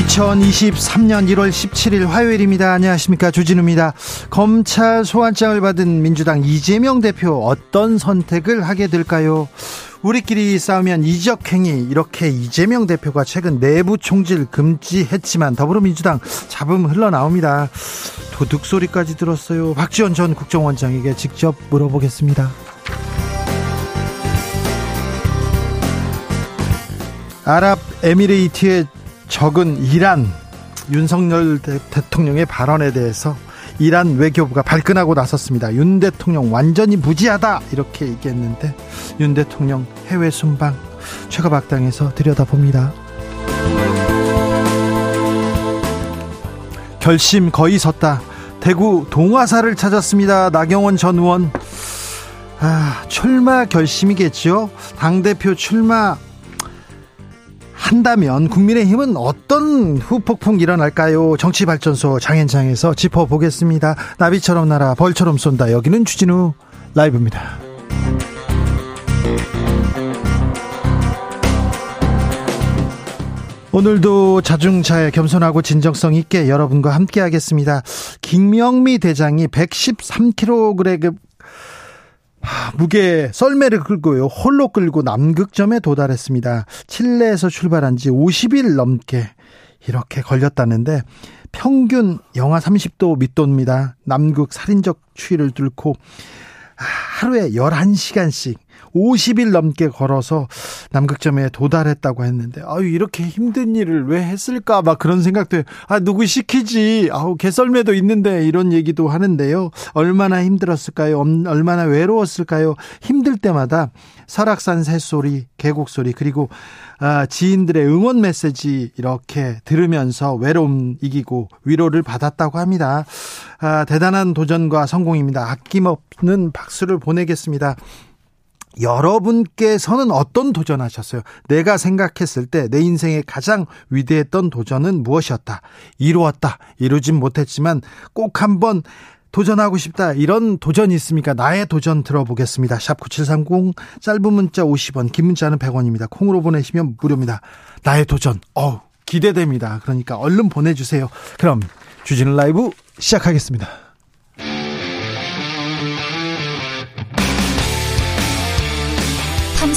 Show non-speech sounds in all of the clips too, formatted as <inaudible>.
2023년 1월 17일 화요일입니다. 안녕하십니까. 주진우입니다. 검찰 소환장을 받은 민주당 이재명 대표 어떤 선택을 하게 될까요? 우리끼리 싸우면 이적행위 이렇게 이재명 대표가 최근 내부 총질 금지했지만 더불어민주당 잡음 흘러나옵니다. 도둑 소리까지 들었어요. 박지원 전 국정원장에게 직접 물어보겠습니다. 아랍에미레이트의 적은 이란 윤석열 대, 통령의 발언에 대해서 이란 외교부가 발끈하고 나섰습니다. 윤 대통령 완전히 무지하다 이렇게 얘기했는데 윤 대통령 해외 순방 최가박당에서 들여다봅니다. 결심 거의 섰다. 대구 동화사를 찾았습니다. 나경원 전 의원. 아, 출마 결심이겠죠. 당대표 출마 한다면 국민의힘은 어떤 후폭풍 일어날까요? 정치발전소 장현장에서 짚어보겠습니다. 나비처럼 날아 벌처럼 쏜다. 여기는 주진우 라이브입니다. 오늘도 자중차에 겸손하고 진정성 있게 여러분과 함께 하겠습니다. 김명미 대장이 113kg 무게 썰매를 끌고요. 홀로 끌고 남극점에 도달했습니다. 칠레에서 출발한 지 50일 넘게 이렇게 걸렸다는데 평균 영하 30도 밑도입니다. 남극 살인적 추위를 뚫고 하루에 11시간씩 50일 넘게 걸어서 남극점에 도달했다고 했는데 아유 이렇게 힘든 일을 왜 했을까 막 그런 생각도. 아 누구 시키지 아우 개썰매도 있는데 이런 얘기도 하는데요 얼마나 힘들었을까요 얼마나 외로웠을까요 힘들 때마다 설악산 새소리 계곡 소리 그리고 아, 지인들의 응원 메시지 이렇게 들으면서 외로움 이기고 위로를 받았다고 합니다. 아, 대단한 도전과 성공입니다. 아낌없는 박수를 보내겠습니다. 여러분께서는 어떤 도전하셨어요? 내가 생각했을 때 내 인생의 가장 위대했던 도전은 무엇이었다? 이루었다. 이루진 못했지만 꼭 한번 도전하고 싶다. 이런 도전이 있습니까? 나의 도전 들어보겠습니다. 샵 9730 짧은 문자 50원, 긴 문자는 100원입니다. 콩으로 보내시면 무료입니다. 나의 도전. 어우, 기대됩니다. 그러니까 얼른 보내 주세요. 그럼 주진우 라이브 시작하겠습니다.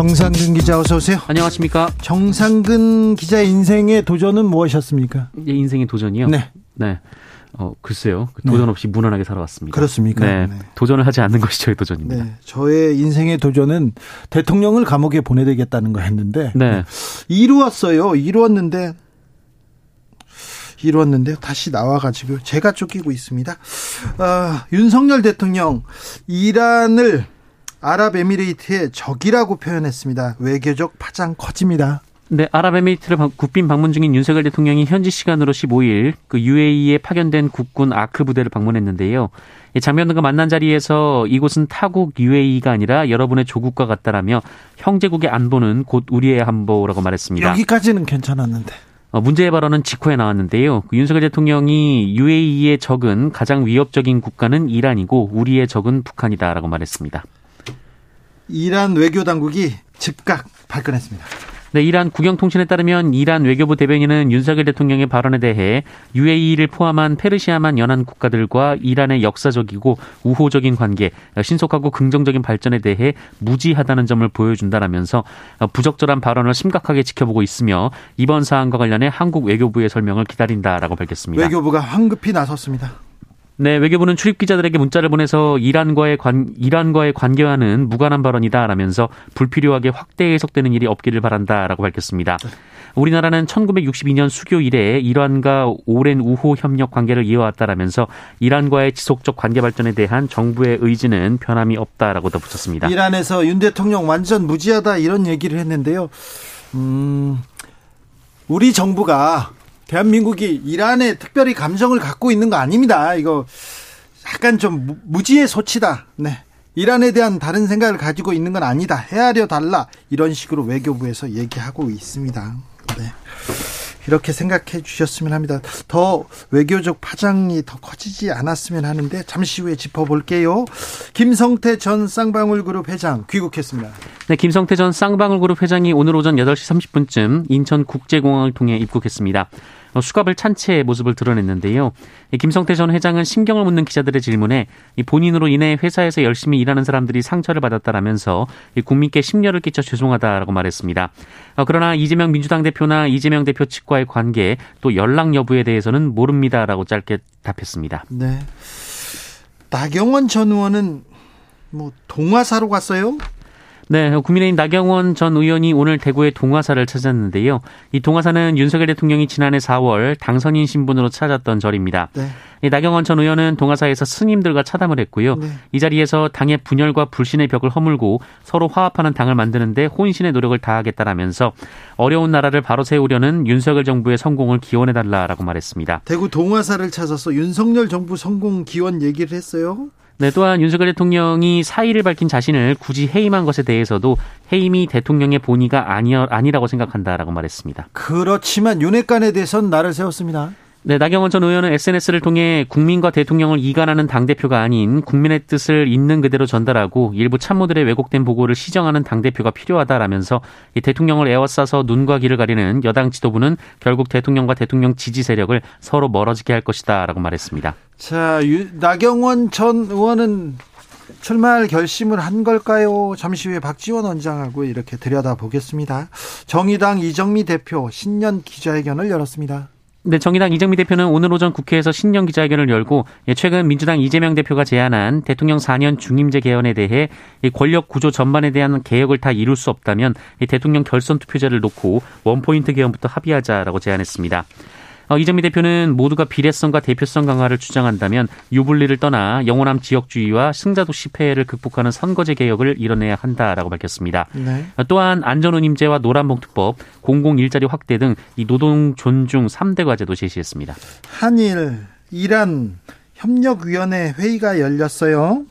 정상근 기자 어서 오세요. 안녕하십니까. 정상근 기자의 인생의 도전은 무엇이었습니까? 예, 인생의 도전이요? 네. 네. 어, 글쎄요. 그 도전 없이 네. 무난하게 살아왔습니다. 그렇습니까? 네. 네. 도전을 하지 않는 것이 저의 도전입니다. 네. 저의 인생의 도전은 대통령을 감옥에 보내되겠다는 거 했는데. 네. 이루었어요. 이루었는데. 이루었는데 다시 나와가지고 제가 쫓기고 있습니다. 아, 윤석열 대통령 이란을 아랍에미레이트의 적이라고 표현했습니다. 외교적 파장 커집니다. 네, 아랍에미리트를 국빈 방문 중인 윤석열 대통령이 현지 시간으로 15일 그 UAE에 파견된 국군 아크 부대를 방문했는데요. 장면과 만난 자리에서 이곳은 타국 UAE가 아니라 여러분의 조국과 같다라며 형제국의 안보는 곧 우리의 안보라고 말했습니다. 여기까지는 괜찮았는데. 어, 문제의 발언은 직후에 나왔는데요. 그 윤석열 대통령이 UAE의 적은 가장 위협적인 국가는 이란이고 우리의 적은 북한이다라고 말했습니다. 이란 외교 당국이 즉각 발끈했습니다. 네, 이란 국영통신에 따르면 이란 외교부 대변인은 윤석열 대통령의 발언에 대해 UAE를 포함한 페르시아만 연한 국가들과 이란의 역사적이고 우호적인 관계, 신속하고 긍정적인 발전에 대해 무지하다는 점을 보여준다라면서 부적절한 발언을 심각하게 지켜보고 있으며 이번 사안과 관련해 한국 외교부의 설명을 기다린다라고 밝혔습니다. 외교부가 황급히 나섰습니다. 네, 외교부는 출입 기자들에게 문자를 보내서 이란과의 관 이란과의 관계와는 무관한 발언이다라면서 불필요하게 확대 해석되는 일이 없기를 바란다라고 밝혔습니다. 우리나라는 1962년 수교 이래 이란과 오랜 우호 협력 관계를 이어왔다라면서 이란과의 지속적 관계 발전에 대한 정부의 의지는 변함이 없다라고 덧붙였습니다. 이란에서 윤 대통령 완전 무지하다 이런 얘기를 했는데요. 음, 우리 정부가 대한민국이 이란에 특별히 감정을 갖고 있는 거 아닙니다. 이거 약간 좀 무지의 소치다. 네. 이란에 대한 다른 생각을 가지고 있는 건 아니다. 헤아려 달라. 이런 식으로 외교부에서 얘기하고 있습니다. 네. 이렇게 생각해 주셨으면 합니다. 더 외교적 파장이 더 커지지 않았으면 하는데 잠시 후에 짚어볼게요. 김성태 전 쌍방울그룹 회장 귀국했습니다. 네, 김성태 전 쌍방울그룹 회장이 오늘 오전 8시 30분쯤 인천국제공항을 통해 입국했습니다. 어, 수갑을 찬 채 모습을 드러냈는데요. 김성태 전 회장은 신경을 묻는 기자들의 질문에 본인으로 인해 회사에서 열심히 일하는 사람들이 상처를 받았다라면서 국민께 심려를 끼쳐 죄송하다라고 말했습니다. 어, 그러나 이재명 민주당 대표나 이재명 대표 측과의 관계 또 연락 여부에 대해서는 모릅니다라고 짧게 답했습니다. 네. 나경원 전 의원은 뭐 동화사로 갔어요? 네, 국민의힘 나경원 전 의원이 오늘 대구의 동화사를 찾았는데요. 이 동화사는 윤석열 대통령이 지난해 4월 당선인 신분으로 찾았던 절입니다. 네. 이 나경원 전 의원은 동화사에서 스님들과 차담을 했고요. 네. 이 자리에서 당의 분열과 불신의 벽을 허물고 서로 화합하는 당을 만드는데 혼신의 노력을 다하겠다라면서 어려운 나라를 바로 세우려는 윤석열 정부의 성공을 기원해달라라고 말했습니다. 대구 동화사를 찾아서 윤석열 정부 성공 기원 얘기를 했어요. 네, 또한 윤석열 대통령이 사의를 밝힌 자신을 굳이 해임한 것에 대해서도 해임이 대통령의 본의가 아니, 아니라고 생각한다라고 말했습니다. 그렇지만 윤핵관에 대해서는 나를 세웠습니다. 네, 나경원 전 의원은 SNS를 통해 국민과 대통령을 이간하는 당대표가 아닌 국민의 뜻을 있는 그대로 전달하고 일부 참모들의 왜곡된 보고를 시정하는 당대표가 필요하다라면서 이 대통령을 에워싸서 눈과 귀를 가리는 여당 지도부는 결국 대통령과 대통령 지지 세력을 서로 멀어지게 할 것이다 라고 말했습니다. 자, 나경원 전 의원은 출마할 결심을 한 걸까요? 잠시 후에 박지원 원장하고 이렇게 들여다보겠습니다. 정의당 이정미 대표 신년 기자회견을 열었습니다. 네, 정의당 이정미 대표는 오늘 오전 국회에서 신년 기자회견을 열고 예, 최근 민주당 이재명 대표가 제안한 대통령 4년 중임제 개헌에 대해 권력 구조 전반에 대한 개혁을 다 이룰 수 없다면 대통령 결선 투표제를 놓고 원포인트 개헌부터 합의하자라고 제안했습니다. 어, 이정미 대표는 모두가 비례성과 대표성 강화를 주장한다면 유불리를 떠나 영원함 지역주의와 승자도시 폐해를 극복하는 선거제 개혁을 이뤄내야 한다라고 밝혔습니다. 네. 어, 또한 안전운임제와 노란봉투법, 공공일자리 확대 등 이 노동 존중 3대 과제도 제시했습니다. 한일, 이란 협력위원회 회의가 열렸어요.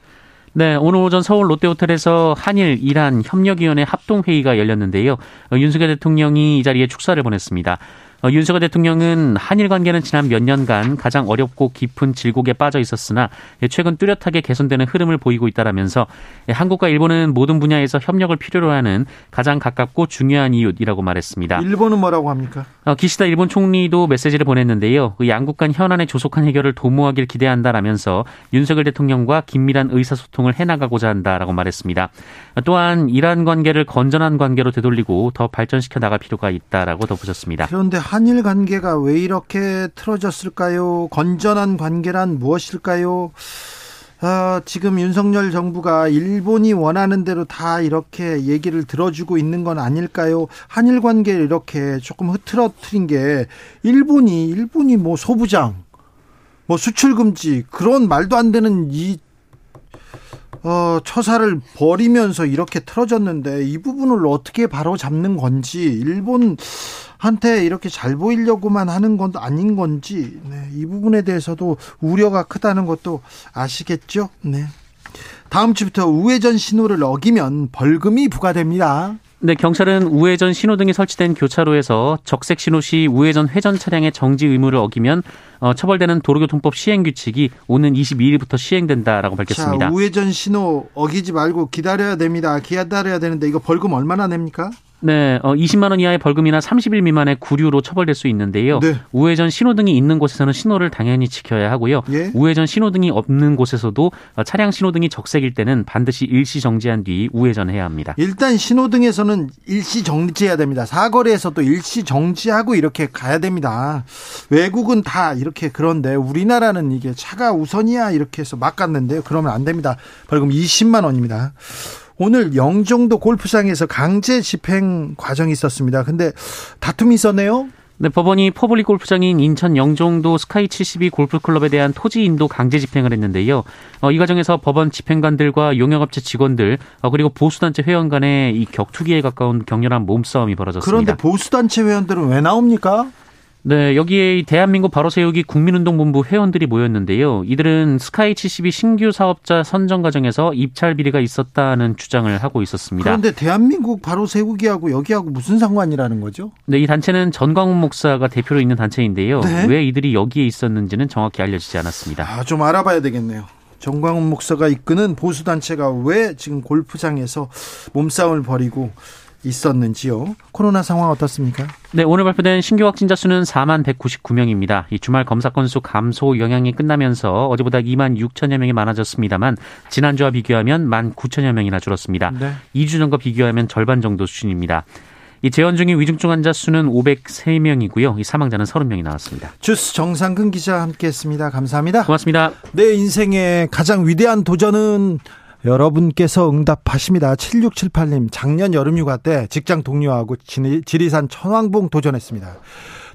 네, 오늘 오전 서울 롯데호텔에서 한일, 이란 협력위원회 합동회의가 열렸는데요. 어, 윤석열 대통령이 이 자리에 축사를 보냈습니다. 어, 윤석열 대통령은 한일 관계는 지난 몇 년간 가장 어렵고 깊은 질곡에 빠져 있었으나 최근 뚜렷하게 개선되는 흐름을 보이고 있다라면서 한국과 일본은 모든 분야에서 협력을 필요로 하는 가장 가깝고 중요한 이웃이라고 말했습니다. 일본은 뭐라고 합니까? 어, 기시다 일본 총리도 메시지를 보냈는데요. 그 양국 간 현안의 조속한 해결을 도모하길 기대한다라면서 윤석열 대통령과 긴밀한 의사소통을 해나가고자 한다라고 말했습니다. 또한 이란 관계를 건전한 관계로 되돌리고 더 발전시켜 나갈 필요가 있다라고 덧붙였습니다. 그런데 한일 관계가 왜 이렇게 틀어졌을까요? 건전한 관계란 무엇일까요? 아, 지금 윤석열 정부가 일본이 원하는 대로 다 이렇게 얘기를 들어주고 있는 건 아닐까요? 한일 관계를 이렇게 조금 흐트러트린 게 일본이 일본이 뭐 소부장, 뭐 수출 금지 그런 말도 안 되는 이 어, 처사를 버리면서 이렇게 틀어졌는데 이 부분을 어떻게 바로 잡는 건지 일본 한테 이렇게 잘 보이려고만 하는 건 아닌 건지 네, 이 부분에 대해서도 우려가 크다는 것도 아시겠죠? 네. 다음 주부터 우회전 신호를 어기면 벌금이 부과됩니다. 네, 경찰은 우회전 신호등이 설치된 교차로에서 적색 신호 시 우회전 회전 차량의 정지 의무를 어기면 어, 처벌되는 도로교통법 시행 규칙이 오는 22일부터 시행된다라고 밝혔습니다. 자, 우회전 신호 어기지 말고 기다려야 됩니다. 기다려야 되는데 이거 벌금 얼마나 냅니까? 네, 어, 20만 원 이하의 벌금이나 30일 미만의 구류로 처벌될 수 있는데요. 네. 우회전 신호등이 있는 곳에서는 신호를 당연히 지켜야 하고요. 예? 우회전 신호등이 없는 곳에서도 어, 차량 신호등이 적색일 때는 반드시 일시 정지한 뒤 우회전해야 합니다. 일단 신호등에서는 일시 정지해야 됩니다. 사거리에서도 일시 정지하고 이렇게 가야 됩니다. 외국은 다 이렇게 그런데 우리나라는 이게 차가 우선이야 이렇게 해서 막 갔는데요. 그러면 안 됩니다. 벌금 20만 원입니다. 오늘 영종도 골프장에서 강제 집행 과정이 있었습니다. 근데 다툼이 있었네요. 네, 법원이 public 골프장인 인천 영종도 스카이 72 골프클럽에 대한 토지 인도 강제 집행을 했는데요. 어, 이 과정에서 법원 집행관들과 용역업체 직원들 어, 그리고 보수단체 회원 간의 이 격투기에 가까운 격렬한 몸싸움이 벌어졌습니다. 그런데 보수단체 회원들은 왜 나옵니까? 네, 여기에 대한민국 바로 세우기 국민운동본부 회원들이 모였는데요. 이들은 스카이 72 신규 사업자 선정 과정에서 입찰 비리가 있었다는 주장을 하고 있었습니다. 그런데 대한민국 바로 세우기하고 여기하고 무슨 상관이라는 거죠? 네, 이 단체는 전광훈 목사가 대표로 있는 단체인데요. 네? 왜 이들이 여기에 있었는지는 정확히 알려지지 않았습니다. 아, 좀 알아봐야 되겠네요. 정광훈 목사가 이끄는 보수 단체가 왜 지금 골프장에서 몸싸움을 벌이고 있었는지요. 코로나 상황 어떻습니까? 네, 오늘 발표된 신규 확진자 수는 4만 199명입니다. 이 주말 검사 건수 감소 영향이 끝나면서 어제보다 2만 6천여 명이 많아졌습니다,만 지난주와 비교하면 1만 9천여 명이나 줄었습니다. 네. 2주 전과 비교하면 절반 정도 수준입니다. 이 재원 중인 위중증 환자 수는 503명이고요. 이 사망자는 30명이 나왔습니다. 주스 정상근 기자 함께했습니다. 감사합니다. 고맙습니다. 내 인생의 가장 위대한 도전은 여러분께서 응답하십니다. 7678님, 작년 여름휴가 때 직장 동료하고 지리산 천왕봉 도전했습니다.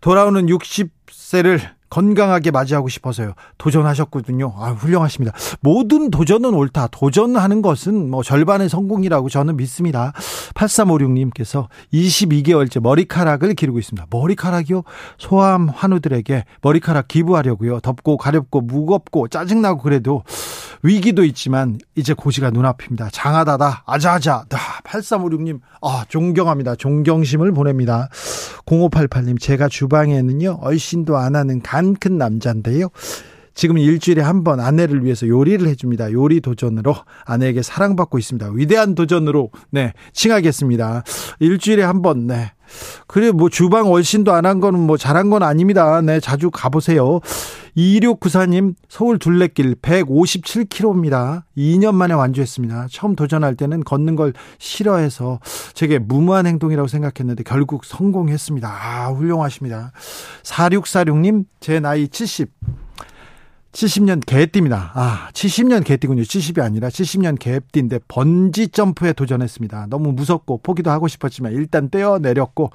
돌아오는 60세를 건강하게 맞이하고 싶어서요. 도전하셨거든요. 아, 훌륭하십니다. 모든 도전은 옳다. 도전하는 것은 뭐 절반의 성공이라고 저는 믿습니다. 8356님께서 22개월째 머리카락을 기르고 있습니다. 머리카락이요? 소아암 환우들에게 머리카락 기부하려고요. 덥고 가렵고 무겁고 짜증나고 그래도 위기도 있지만 이제 고지가 눈앞입니다. 장하다다 아자아자 8356님 아 존경합니다. 존경심을 보냅니다. 0588님 제가 주방에는요 얼씬도 안 하는 간 큰 남자인데요. 지금 일주일에 한 번 아내를 위해서 요리를 해줍니다. 요리 도전으로 아내에게 사랑받고 있습니다. 위대한 도전으로 네 칭하겠습니다. 일주일에 한 번 네. 그래 뭐 주방 얼씬도 안 한 거는 뭐 잘한 건 아닙니다. 네 자주 가 보세요. 2694님 서울 둘레길 157km입니다. 2년 만에 완주했습니다. 처음 도전할 때는 걷는 걸 싫어해서 제게 무모한 행동이라고 생각했는데 결국 성공했습니다. 아 훌륭하십니다. 4646님 제 나이 70 70년 개띠입니다. 아, 70년 개띠군요. 70이 아니라 70년 개띠인데 번지 점프에 도전했습니다. 너무 무섭고 포기도 하고 싶었지만 일단 떼어 내렸고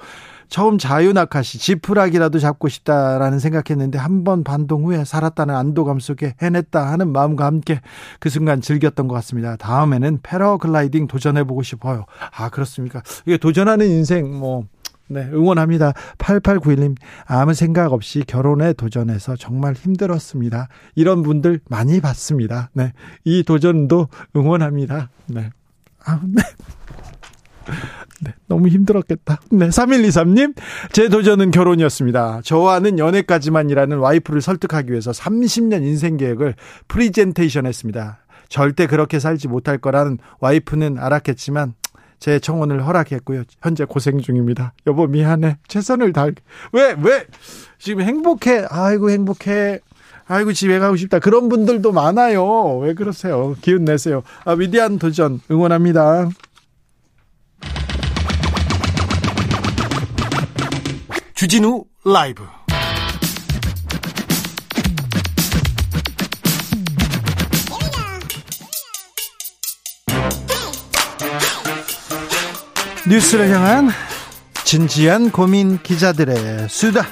처음 자유낙하시 지푸라기라도 잡고 싶다라는 생각했는데 한 번 반동 후에 살았다는 안도감 속에 해냈다 하는 마음과 함께 그 순간 즐겼던 것 같습니다. 다음에는 패러글라이딩 도전해보고 싶어요. 아, 그렇습니까? 이게 도전하는 인생 뭐 네, 응원합니다. 8891님, 아무 생각 없이 결혼에 도전해서 정말 힘들었습니다. 이런 분들 많이 봤습니다. 네, 이 도전도 응원합니다. 네. 아, 네. 네, 너무 힘들었겠다. 네, 3123님, 제 도전은 결혼이었습니다. 저와는 연애까지만이라는 와이프를 설득하기 위해서 30년 인생 계획을 프리젠테이션 했습니다. 절대 그렇게 살지 못할 거라는 와이프는 알았겠지만 제 청혼을 허락했고요. 현재 고생 중입니다. 여보 미안해. 최선을 다할. 왜 왜? 지금 행복해. 아이고 행복해. 아이고 집에 가고 싶다. 그런 분들도 많아요. 왜 그러세요? 기운 내세요. 아, 위대한 도전 응원합니다. 주진우 라이브 뉴스를 향한 진지한 고민 기자들의 수다.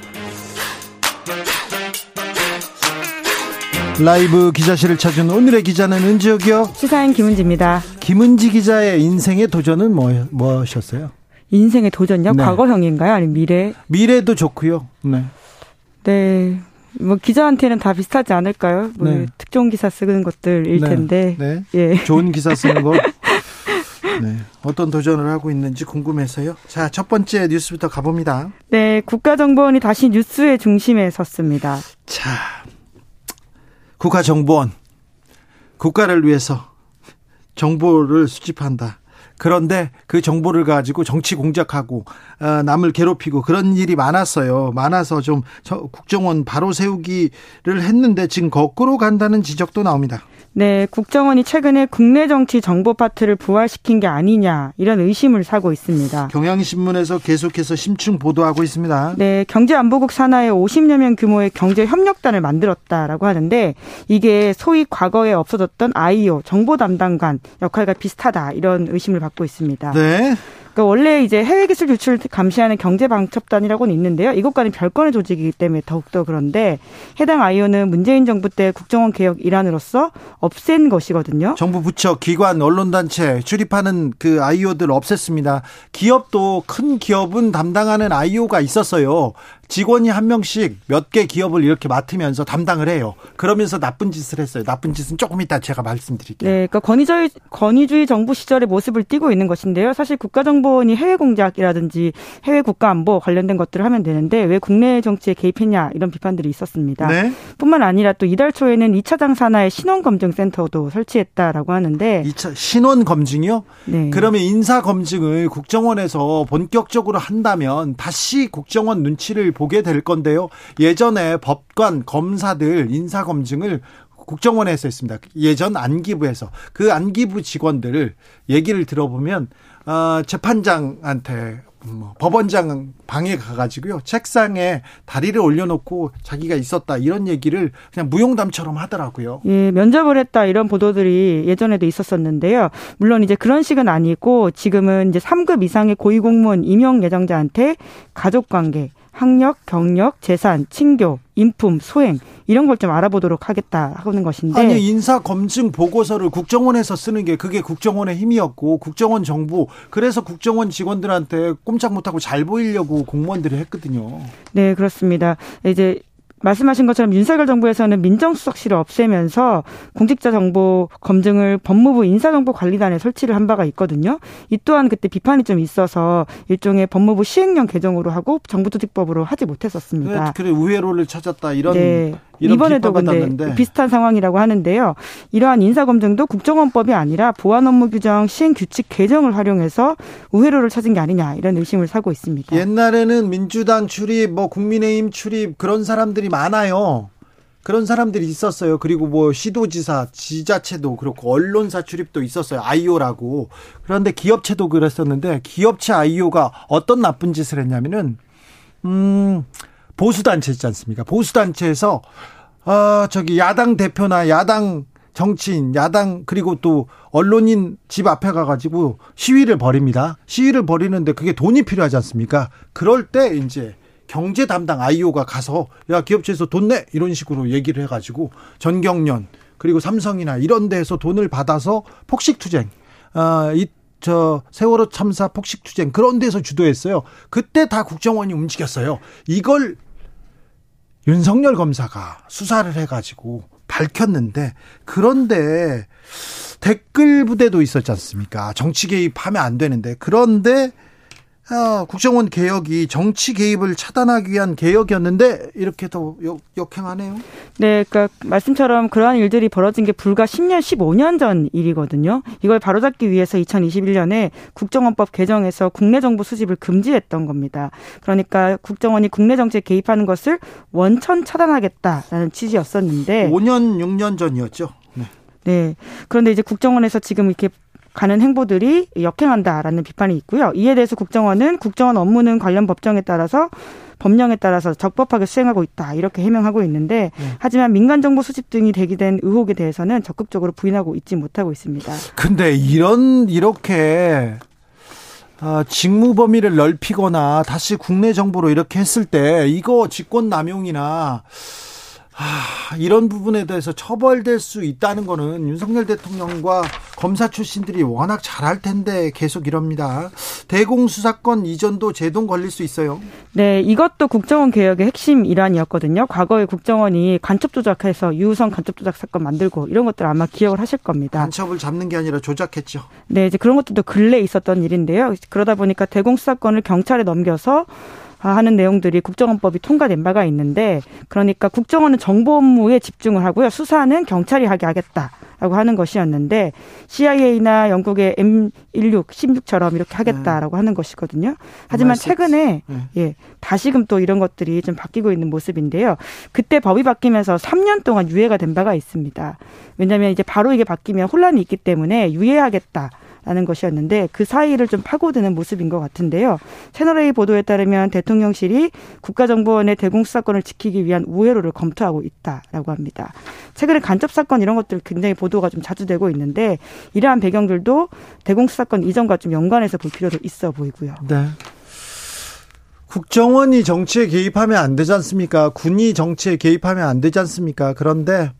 라이브 기자실을 찾은 오늘의 기자는 은지혁이요. 시사인 김은지입니다. 김은지 기자의 인생의 도전은 뭐, 무엇이었어요? 인생의 도전요? 네. 과거형인가요? 아니면 미래? 미래도 좋고요. 네. 네. 뭐 기자한테는 다 비슷하지 않을까요? 뭐 네. 특종 기사 쓰는 것들일 네. 텐데. 네. 예. 좋은 기사 쓰는 거 <laughs> 네. 어떤 도전을 하고 있는지 궁금해서요. 자, 첫 번째 뉴스부터 가봅니다. 네, 국가정보원이 다시 뉴스의 중심에 섰습니다. 자, 국가정보원. 국가를 위해서 정보를 수집한다. 그런데 그 정보를 가지고 정치 공작하고 어, 남을 괴롭히고 그런 일이 많았어요. 많아서 좀 국정원 바로 세우기를 했는데 지금 거꾸로 간다는 지적도 나옵니다. 네, 국정원이 최근에 국내 정치 정보 파트를 부활시킨 게 아니냐 이런 의심을 사고 있습니다. 경향신문에서 계속해서 심층 보도하고 있습니다. 네, 경제안보국 산하에 50여 명 규모의 경제협력단을 만들었다라고 하는데 이게 소위 과거에 없어졌던 아이오 정보 담당관 역할과 비슷하다 이런 의심을 받고 있습니다. 네. 그러니까 원래 이제 해외 기술 유출 감시하는 경제방첩단이라고는 있는데요. 이것과는 별건의 조직이기 때문에 더욱더 그런데 해당 아이오는 문재인 정부 때 국정원 개혁 일환으로서 없앤 것이거든요. 정부 부처, 기관, 언론단체 출입하는 그 아이오들 없앴습니다. 기업도 큰 기업은 담당하는 아이오가 있었어요. 직원이 한 명씩 몇 개 기업을 이렇게 맡으면서 담당을 해요. 그러면서 나쁜 짓을 했어요. 나쁜 짓은 조금 이따 제가 말씀드릴게요. 네, 그러니까 권위주의 권위주의 정부 시절의 모습을 띠고 있는 것인데요. 사실 국가정보원이 해외 공작이라든지 해외 국가안보 관련된 것들을 하면 되는데 왜 국내 정치에 개입했냐 이런 비판들이 있었습니다. 네. 뿐만 아니라 또 이달 초에는 2차 장 산하의 신원 검증 센터도 설치했다라고 하는데 2차 신원 검증이요? 네. 그러면 인사 검증을 국정원에서 본격적으로 한다면 다시 국정원 눈치를 보게 될 건데요. 예전에 법관, 검사들 인사검증을 국정원에서 했습니다. 예전 안기부에서 그 안기부 직원들을 얘기를 들어보면 어, 재판장한테 뭐 법원장 방에 가가지고요 책상에 다리를 올려놓고 자기가 있었다 이런 얘기를 그냥 무용담처럼 하더라고요. 예, 면접을 했다 이런 보도들이 예전에도 있었었는데요. 물론 이제 그런 식은 아니고 지금은 이제 3급 이상의 고위공무원 임용 예정자한테 가족관계 학력, 경력, 재산, 친교, 인품, 소행 이런 걸 좀 알아보도록 하겠다 하는 것인데 아니 인사 검증 보고서를 국정원에서 쓰는 게 그게 국정원의 힘이었고 국정원 정부 그래서 국정원 직원들한테 꼼짝 못하고 잘 보이려고 공무원들이 했거든요. 네 그렇습니다. 이제 말씀하신 것처럼 윤석열 정부에서는 민정수석실을 없애면서 공직자 정보 검증을 법무부 인사정보관리단에 설치를 한 바가 있거든요. 이 또한 그때 비판이 좀 있어서 일종의 법무부 시행령 개정으로 하고 정부조직법으로 하지 못했었습니다. 그래, 우회로를 찾았다 이런 네. 이번에도 근데 비슷한 상황이라고 하는데요. 이러한 인사검증도 국정원법이 아니라 보안 업무 규정 시행 규칙 개정을 활용해서 우회로를 찾은 게 아니냐 이런 의심을 사고 있습니다. 옛날에는 민주당 출입, 뭐 국민의힘 출입 그런 사람들이 많아요. 그런 사람들이 있었어요. 그리고 뭐 시도지사, 지자체도 그렇고 언론사 출입도 있었어요. 아이오라고. 그런데 기업체도 그랬었는데 기업체 아이오가 어떤 나쁜 짓을 했냐면은 음 보수단체 있지 않습니까? 보수단체에서, 어, 저기 야당 대표나 야당 정치인, 야당, 그리고 또 언론인 집 앞에 가가지고 시위를 벌입니다. 시위를 벌이는데 그게 돈이 필요하지 않습니까? 그럴 때 이제 경제 담당 아이오가 가서 야, 기업체에서 돈 내! 이런 식으로 얘기를 해가지고 전경련, 그리고 삼성이나 이런 데에서 돈을 받아서 폭식투쟁, 어, 이, 저 세월호 참사 폭식투쟁 그런 데서 주도했어요. 그때 다 국정원이 움직였어요. 이걸 윤석열 검사가 수사를 해가지고 밝혔는데 그런데 댓글 부대도 있었지 않습니까? 정치 개입하면 안 되는데 그런데 아, 국정원 개혁이 정치 개입을 차단하기 위한 개혁이었는데 이렇게 더 역, 역행하네요. 네, 그러니까 말씀처럼 그러한 일들이 벌어진 게 불과 10년, 15년 전 일이거든요. 이걸 바로잡기 위해서 2021년에 국정원법 개정에서 국내 정보 수집을 금지했던 겁니다. 그러니까 국정원이 국내 정치에 개입하는 것을 원천 차단하겠다라는 취지였었는데 5년, 6년 전이었죠. 네. 네. 그런데 이제 국정원에서 지금 이렇게 가는 행보들이 역행한다라는 비판이 있고요. 이에 대해서 국정원은 국정원 업무는 관련 법정에 따라서 법령에 따라서 적법하게 수행하고 있다 이렇게 해명하고 있는데 네. 하지만 민간 정보 수집 등이 대기된 의혹에 대해서는 적극적으로 부인하고 있지 못하고 있습니다. 근데 이런 이렇게 아, 직무 범위를 넓히거나 다시 국내 정보로 이렇게 했을 때 이거 직권 남용이나 아, 이런 부분에 대해서 처벌될 수 있다는 거는 윤석열 대통령과 검사 출신들이 워낙 잘할 텐데 계속 이럽니다. 대공수사권 이전도 제동 걸릴 수 있어요. 네, 이것도 국정원 개혁의 핵심 일환이었거든요. 과거에 국정원이 간첩 조작해서 유우성 간첩 조작 사건 만들고 이런 것들 아마 기억을 하실 겁니다. 간첩을 잡는 게 아니라 조작했죠. 네, 이제 그런 것들도 근래 있었던 일인데요. 그러다 보니까 대공수사권을 경찰에 넘겨서 하는 내용들이 국정원법이 통과된 바가 있는데 그러니까 국정원은 정보 업무에 집중을 하고요. 수사는 경찰이 하게 하겠다. 라고 하는 것이었는데 CIA나 영국의 M16, 16처럼 이렇게 하겠다라고 네. 하는 것이거든요. 하지만 최근에 네. 예, 다시금 또 이런 것들이 좀 바뀌고 있는 모습인데요. 그때 법이 바뀌면서 3년 동안 유예가 된 바가 있습니다. 왜냐하면 이제 바로 이게 바뀌면 혼란이 있기 때문에 유예하겠다. 라는 것이었는데 그 사이를 좀 파고드는 모습인 것 같은데요. 채널A 보도에 따르면 대통령실이 국가정보원의 대공수사권을 지키기 위한 우회로를 검토하고 있다라고 합니다. 최근에 간접 사건 이런 것들 굉장히 보도가 좀 자주 되고 있는데 이러한 배경들도 대공수사권 이전과 좀 연관해서 볼 필요도 있어 보이고요. 네. 국정원이 정치에 개입하면 안 되지 않습니까? 군이 정치에 개입하면 안 되지 않습니까? 그런데 아,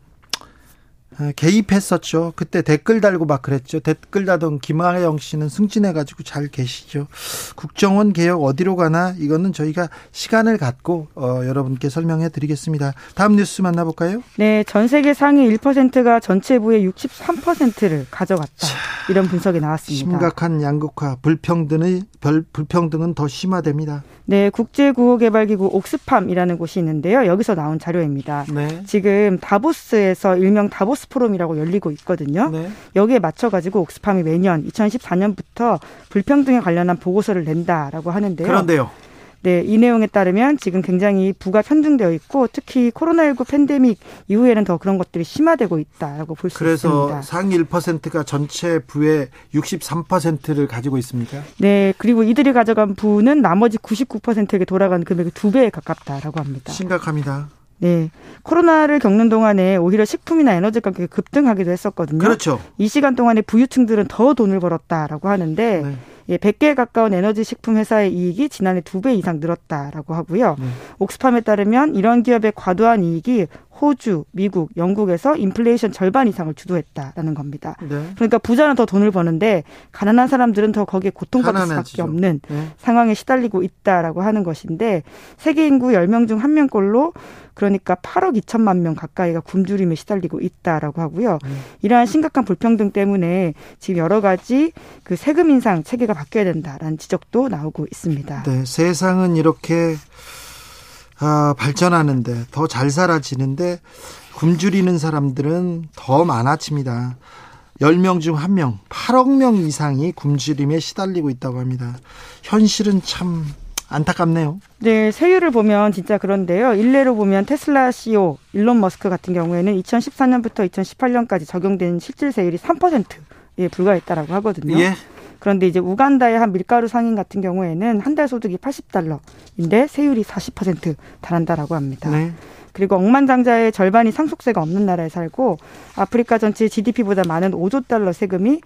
개입했었죠. 그때 댓글 달고 막 그랬죠. 댓글 달던 김하영 씨는 승진해가지고 잘 계시죠. 국정원 개혁 어디로 가나 이거는 저희가 시간을 갖고 어, 여러분께 설명해 드리겠습니다. 다음 뉴스 만나볼까요? 네, 전 세계 상위 1%가 전체 부의 63%를 가져갔다. 자, 이런 분석이 나왔습니다. 심각한 양극화, 불평등의 별, 불평등은 더 심화됩니다. 네, 국제구호개발기구 옥스팜이라는 곳이 있는데요. 여기서 나온 자료입니다. 네. 지금 다보스에서 일명 다보스 포럼이라고 열리고 있거든요. 네. 여기에 맞춰가지고 옥스팜이 매년 2014년부터 불평등에 관련한 보고서를 낸다라고 하는데요. 그런데요. 네, 이 내용에 따르면 지금 굉장히 부가 편중되어 있고 특히 코로나19 팬데믹 이후에는 더 그런 것들이 심화되고 있다라고 볼 수 있습니다. 그래서 상위 1%가 전체 부의 63%를 가지고 있습니까? 네, 그리고 이들이 가져간 부는 나머지 99%에게 돌아가는 금액의 두 배에 가깝다라고 합니다. 심각합니다. 네. 코로나를 겪는 동안에 오히려 식품이나 에너지 가격이 급등하기도 했었거든요. 그렇죠. 이 시간 동안에 부유층들은 더 돈을 벌었다라고 하는데 네. 예, 100개에 가까운 에너지 식품 회사의 이익이 지난해 두 배 이상 늘었다라고 하고요. 네. 옥스팜에 따르면 이런 기업의 과도한 이익이 호주, 미국, 영국에서 인플레이션 절반 이상을 주도했다라는 겁니다. 네. 그러니까 부자는 더 돈을 버는데 가난한 사람들은 더 거기에 고통받을 수밖에 없는 네. 상황에 시달리고 있다라고 하는 것인데 세계 인구 10명 중 1명꼴로 그러니까 8억 2천만 명 가까이가 굶주림에 시달리고 있다라고 하고요. 음. 이러한 심각한 불평등 때문에 지금 여러 가지 그 세금 인상 체계가 바뀌어야 된다라는 지적도 나오고 있습니다. 네, 세상은 이렇게 아, 발전하는데 더 잘 살아지는데 굶주리는 사람들은 더 많아집니다. 10명 중 1명, 8억 명 이상이 굶주림에 시달리고 있다고 합니다. 현실은 참 안타깝네요. 네, 세율을 보면 진짜 그런데요. 일례로 보면 테슬라 CEO 일론 머스크 같은 경우에는 2014년부터 2018년까지 적용된 실질 세율이 3%에 불과했다라고 하거든요. 예. 그런데 이제 우간다의 한 밀가루 상인 같은 경우에는 한 달 소득이 80달러인데 세율이 40% 달한다라고 합니다. 네. 그리고 억만장자의 절반이 상속세가 없는 나라에 살고 아프리카 전체 GDP보다 많은 5조 달러 세금이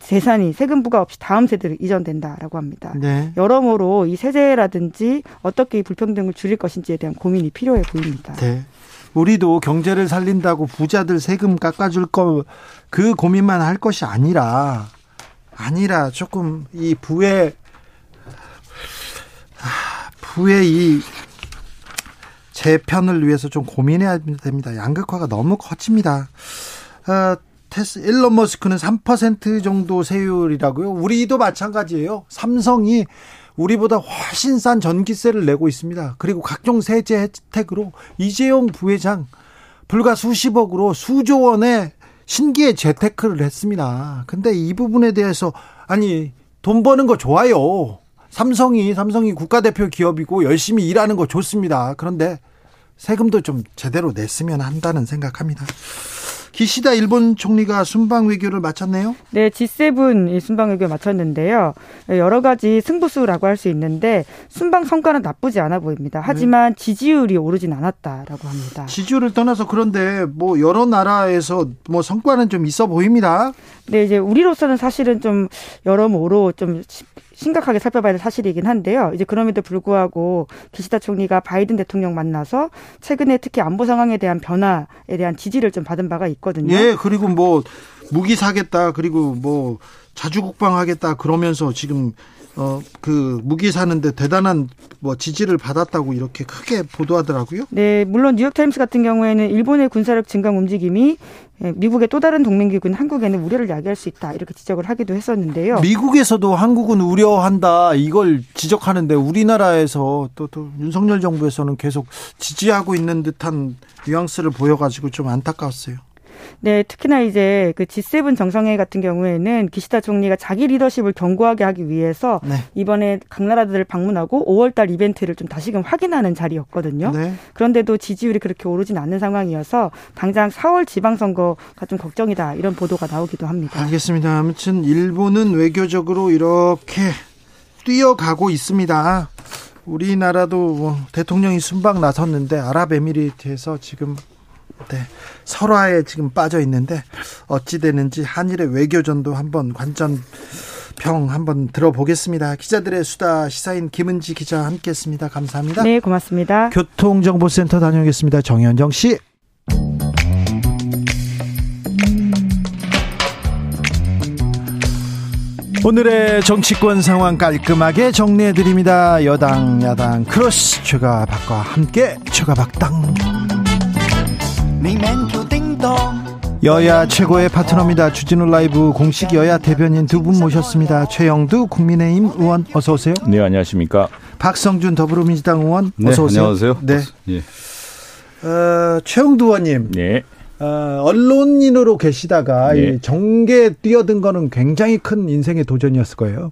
재산이 세금부가 없이 다음 세대로 이전된다라고 합니다. 네. 여러모로 이 세제라든지 어떻게 이 불평등을 줄일 것인지에 대한 고민이 필요해 보입니다. 네. 우리도 경제를 살린다고 부자들 세금 깎아줄 거 그 고민만 할 것이 아니라 아니라 조금 이 부의 부의 이 재편을 위해서 좀 고민해야 됩니다. 양극화가 너무 커집니다. 아, 테스 일론 머스크는 3% 정도 세율이라고요. 우리도 마찬가지예요. 삼성이 우리보다 훨씬 싼 전기세를 내고 있습니다. 그리고 각종 세제 혜택으로 이재용 부회장 불과 수십억으로 수조 원의 신기의 재테크를 했습니다. 근데 이 부분에 대해서 아니 돈 버는 거 좋아요. 삼성이 삼성이 국가대표 기업이고 열심히 일하는 거 좋습니다. 그런데 세금도 좀 제대로 냈으면 한다는 생각합니다. 기시다 일본 총리가 순방 외교를 마쳤네요. 네, G7 순방 외교 마쳤는데요. 여러 가지 승부수라고 할 수 있는데 순방 성과는 나쁘지 않아 보입니다. 하지만 네. 지지율이 오르진 않았다라고 합니다. 지지율을 떠나서 그런데 뭐 여러 나라에서 뭐 성과는 좀 있어 보입니다. 네, 이제 우리로서는 사실은 좀 여러모로 좀 심각하게 살펴봐야 될 사실이긴 한데요. 이제 그럼에도 불구하고 기시다 총리가 바이든 대통령 만나서 최근에 특히 안보 상황에 대한 변화에 대한 지지를 좀 받은 바가 있거든요. 예, 그리고 뭐 무기 사겠다, 그리고 뭐 자주 국방하겠다 그러면서 지금 어, 그 무기 사는데 대단한 뭐 지지를 받았다고 이렇게 크게 보도하더라고요. 네, 물론 뉴욕타임스 같은 경우에는 일본의 군사력 증강 움직임이 예, 미국의 또 다른 동맹기구인 한국에는 우려를 야기할 수 있다 이렇게 지적을 하기도 했었는데요. 미국에서도 한국은 우려한다 이걸 지적하는데 우리나라에서 또, 또 윤석열 정부에서는 계속 지지하고 있는 듯한 뉘앙스를 보여가지고 좀 안타까웠어요. 네, 특히나 이제 그 G7 정상회의 같은 경우에는 기시다 총리가 자기 리더십을 견고하게 하기 위해서 네. 이번에 각 나라들을 방문하고 5월달 이벤트를 좀 다시금 확인하는 자리였거든요. 네. 그런데도 지지율이 그렇게 오르진 않는 상황이어서 당장 4월 지방선거가 좀 걱정이다 이런 보도가 나오기도 합니다. 알겠습니다. 아무튼 일본은 외교적으로 이렇게 뛰어가고 있습니다. 우리나라도 뭐 대통령이 순방 나섰는데 아랍에미리트에서 지금 네. 설화에 지금 빠져 있는데 어찌 되는지 한일의 외교전도 한번 관전 평 한번 들어보겠습니다. 기자들의 수다 시사인 김은지 기자 함께했습니다. 감사합니다. 네, 고맙습니다. 교통정보센터 다녀오겠습니다. 정현정 씨. 오늘의 정치권 상황 깔끔하게 정리해 드립니다. 여당 야당 크로스 최가박과 함께 최가박당. 여야 최고의 파트너입니다. 주진우 라이브 공식 여야 대변인 두 분 모셨습니다. 최형두 국민의힘 의원 어서 오세요. 네, 안녕하십니까. 박성준 더불어민주당 의원 네, 어서 오세요. 안녕하세요. 네. 예. 어, 최형두 의원님. 네. 어, 언론인으로 계시다가 네. 이 정계 뛰어든 거는 굉장히 큰 인생의 도전이었을 거예요.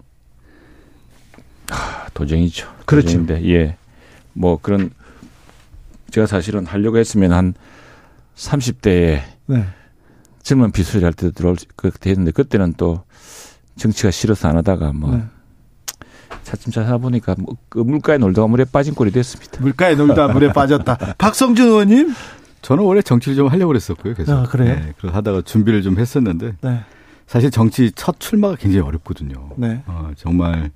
하, 도전이죠. 그렇죠. 도전인데, 예. 뭐 그런 제가 사실은 하려고 했으면 한 30대에 네. 젊은 비수리 할때 들어올 그렇게 했는데 그때는 또 정치가 싫어서 안 하다가 뭐 네. 차츰 찾아 보니까 뭐그 물가에 놀다가 물에 빠진 꼴이 됐습니다. 물가에 놀다 물에 빠졌다. <laughs> 박성준 의원님? 저는 원래 정치를 좀 하려고 그랬었고요. 계속. 아, 그래요? 네, 그래서 하다가 준비를 좀 했었는데 네. 사실 정치 첫 출마가 굉장히 어렵거든요. 네. 어, 정말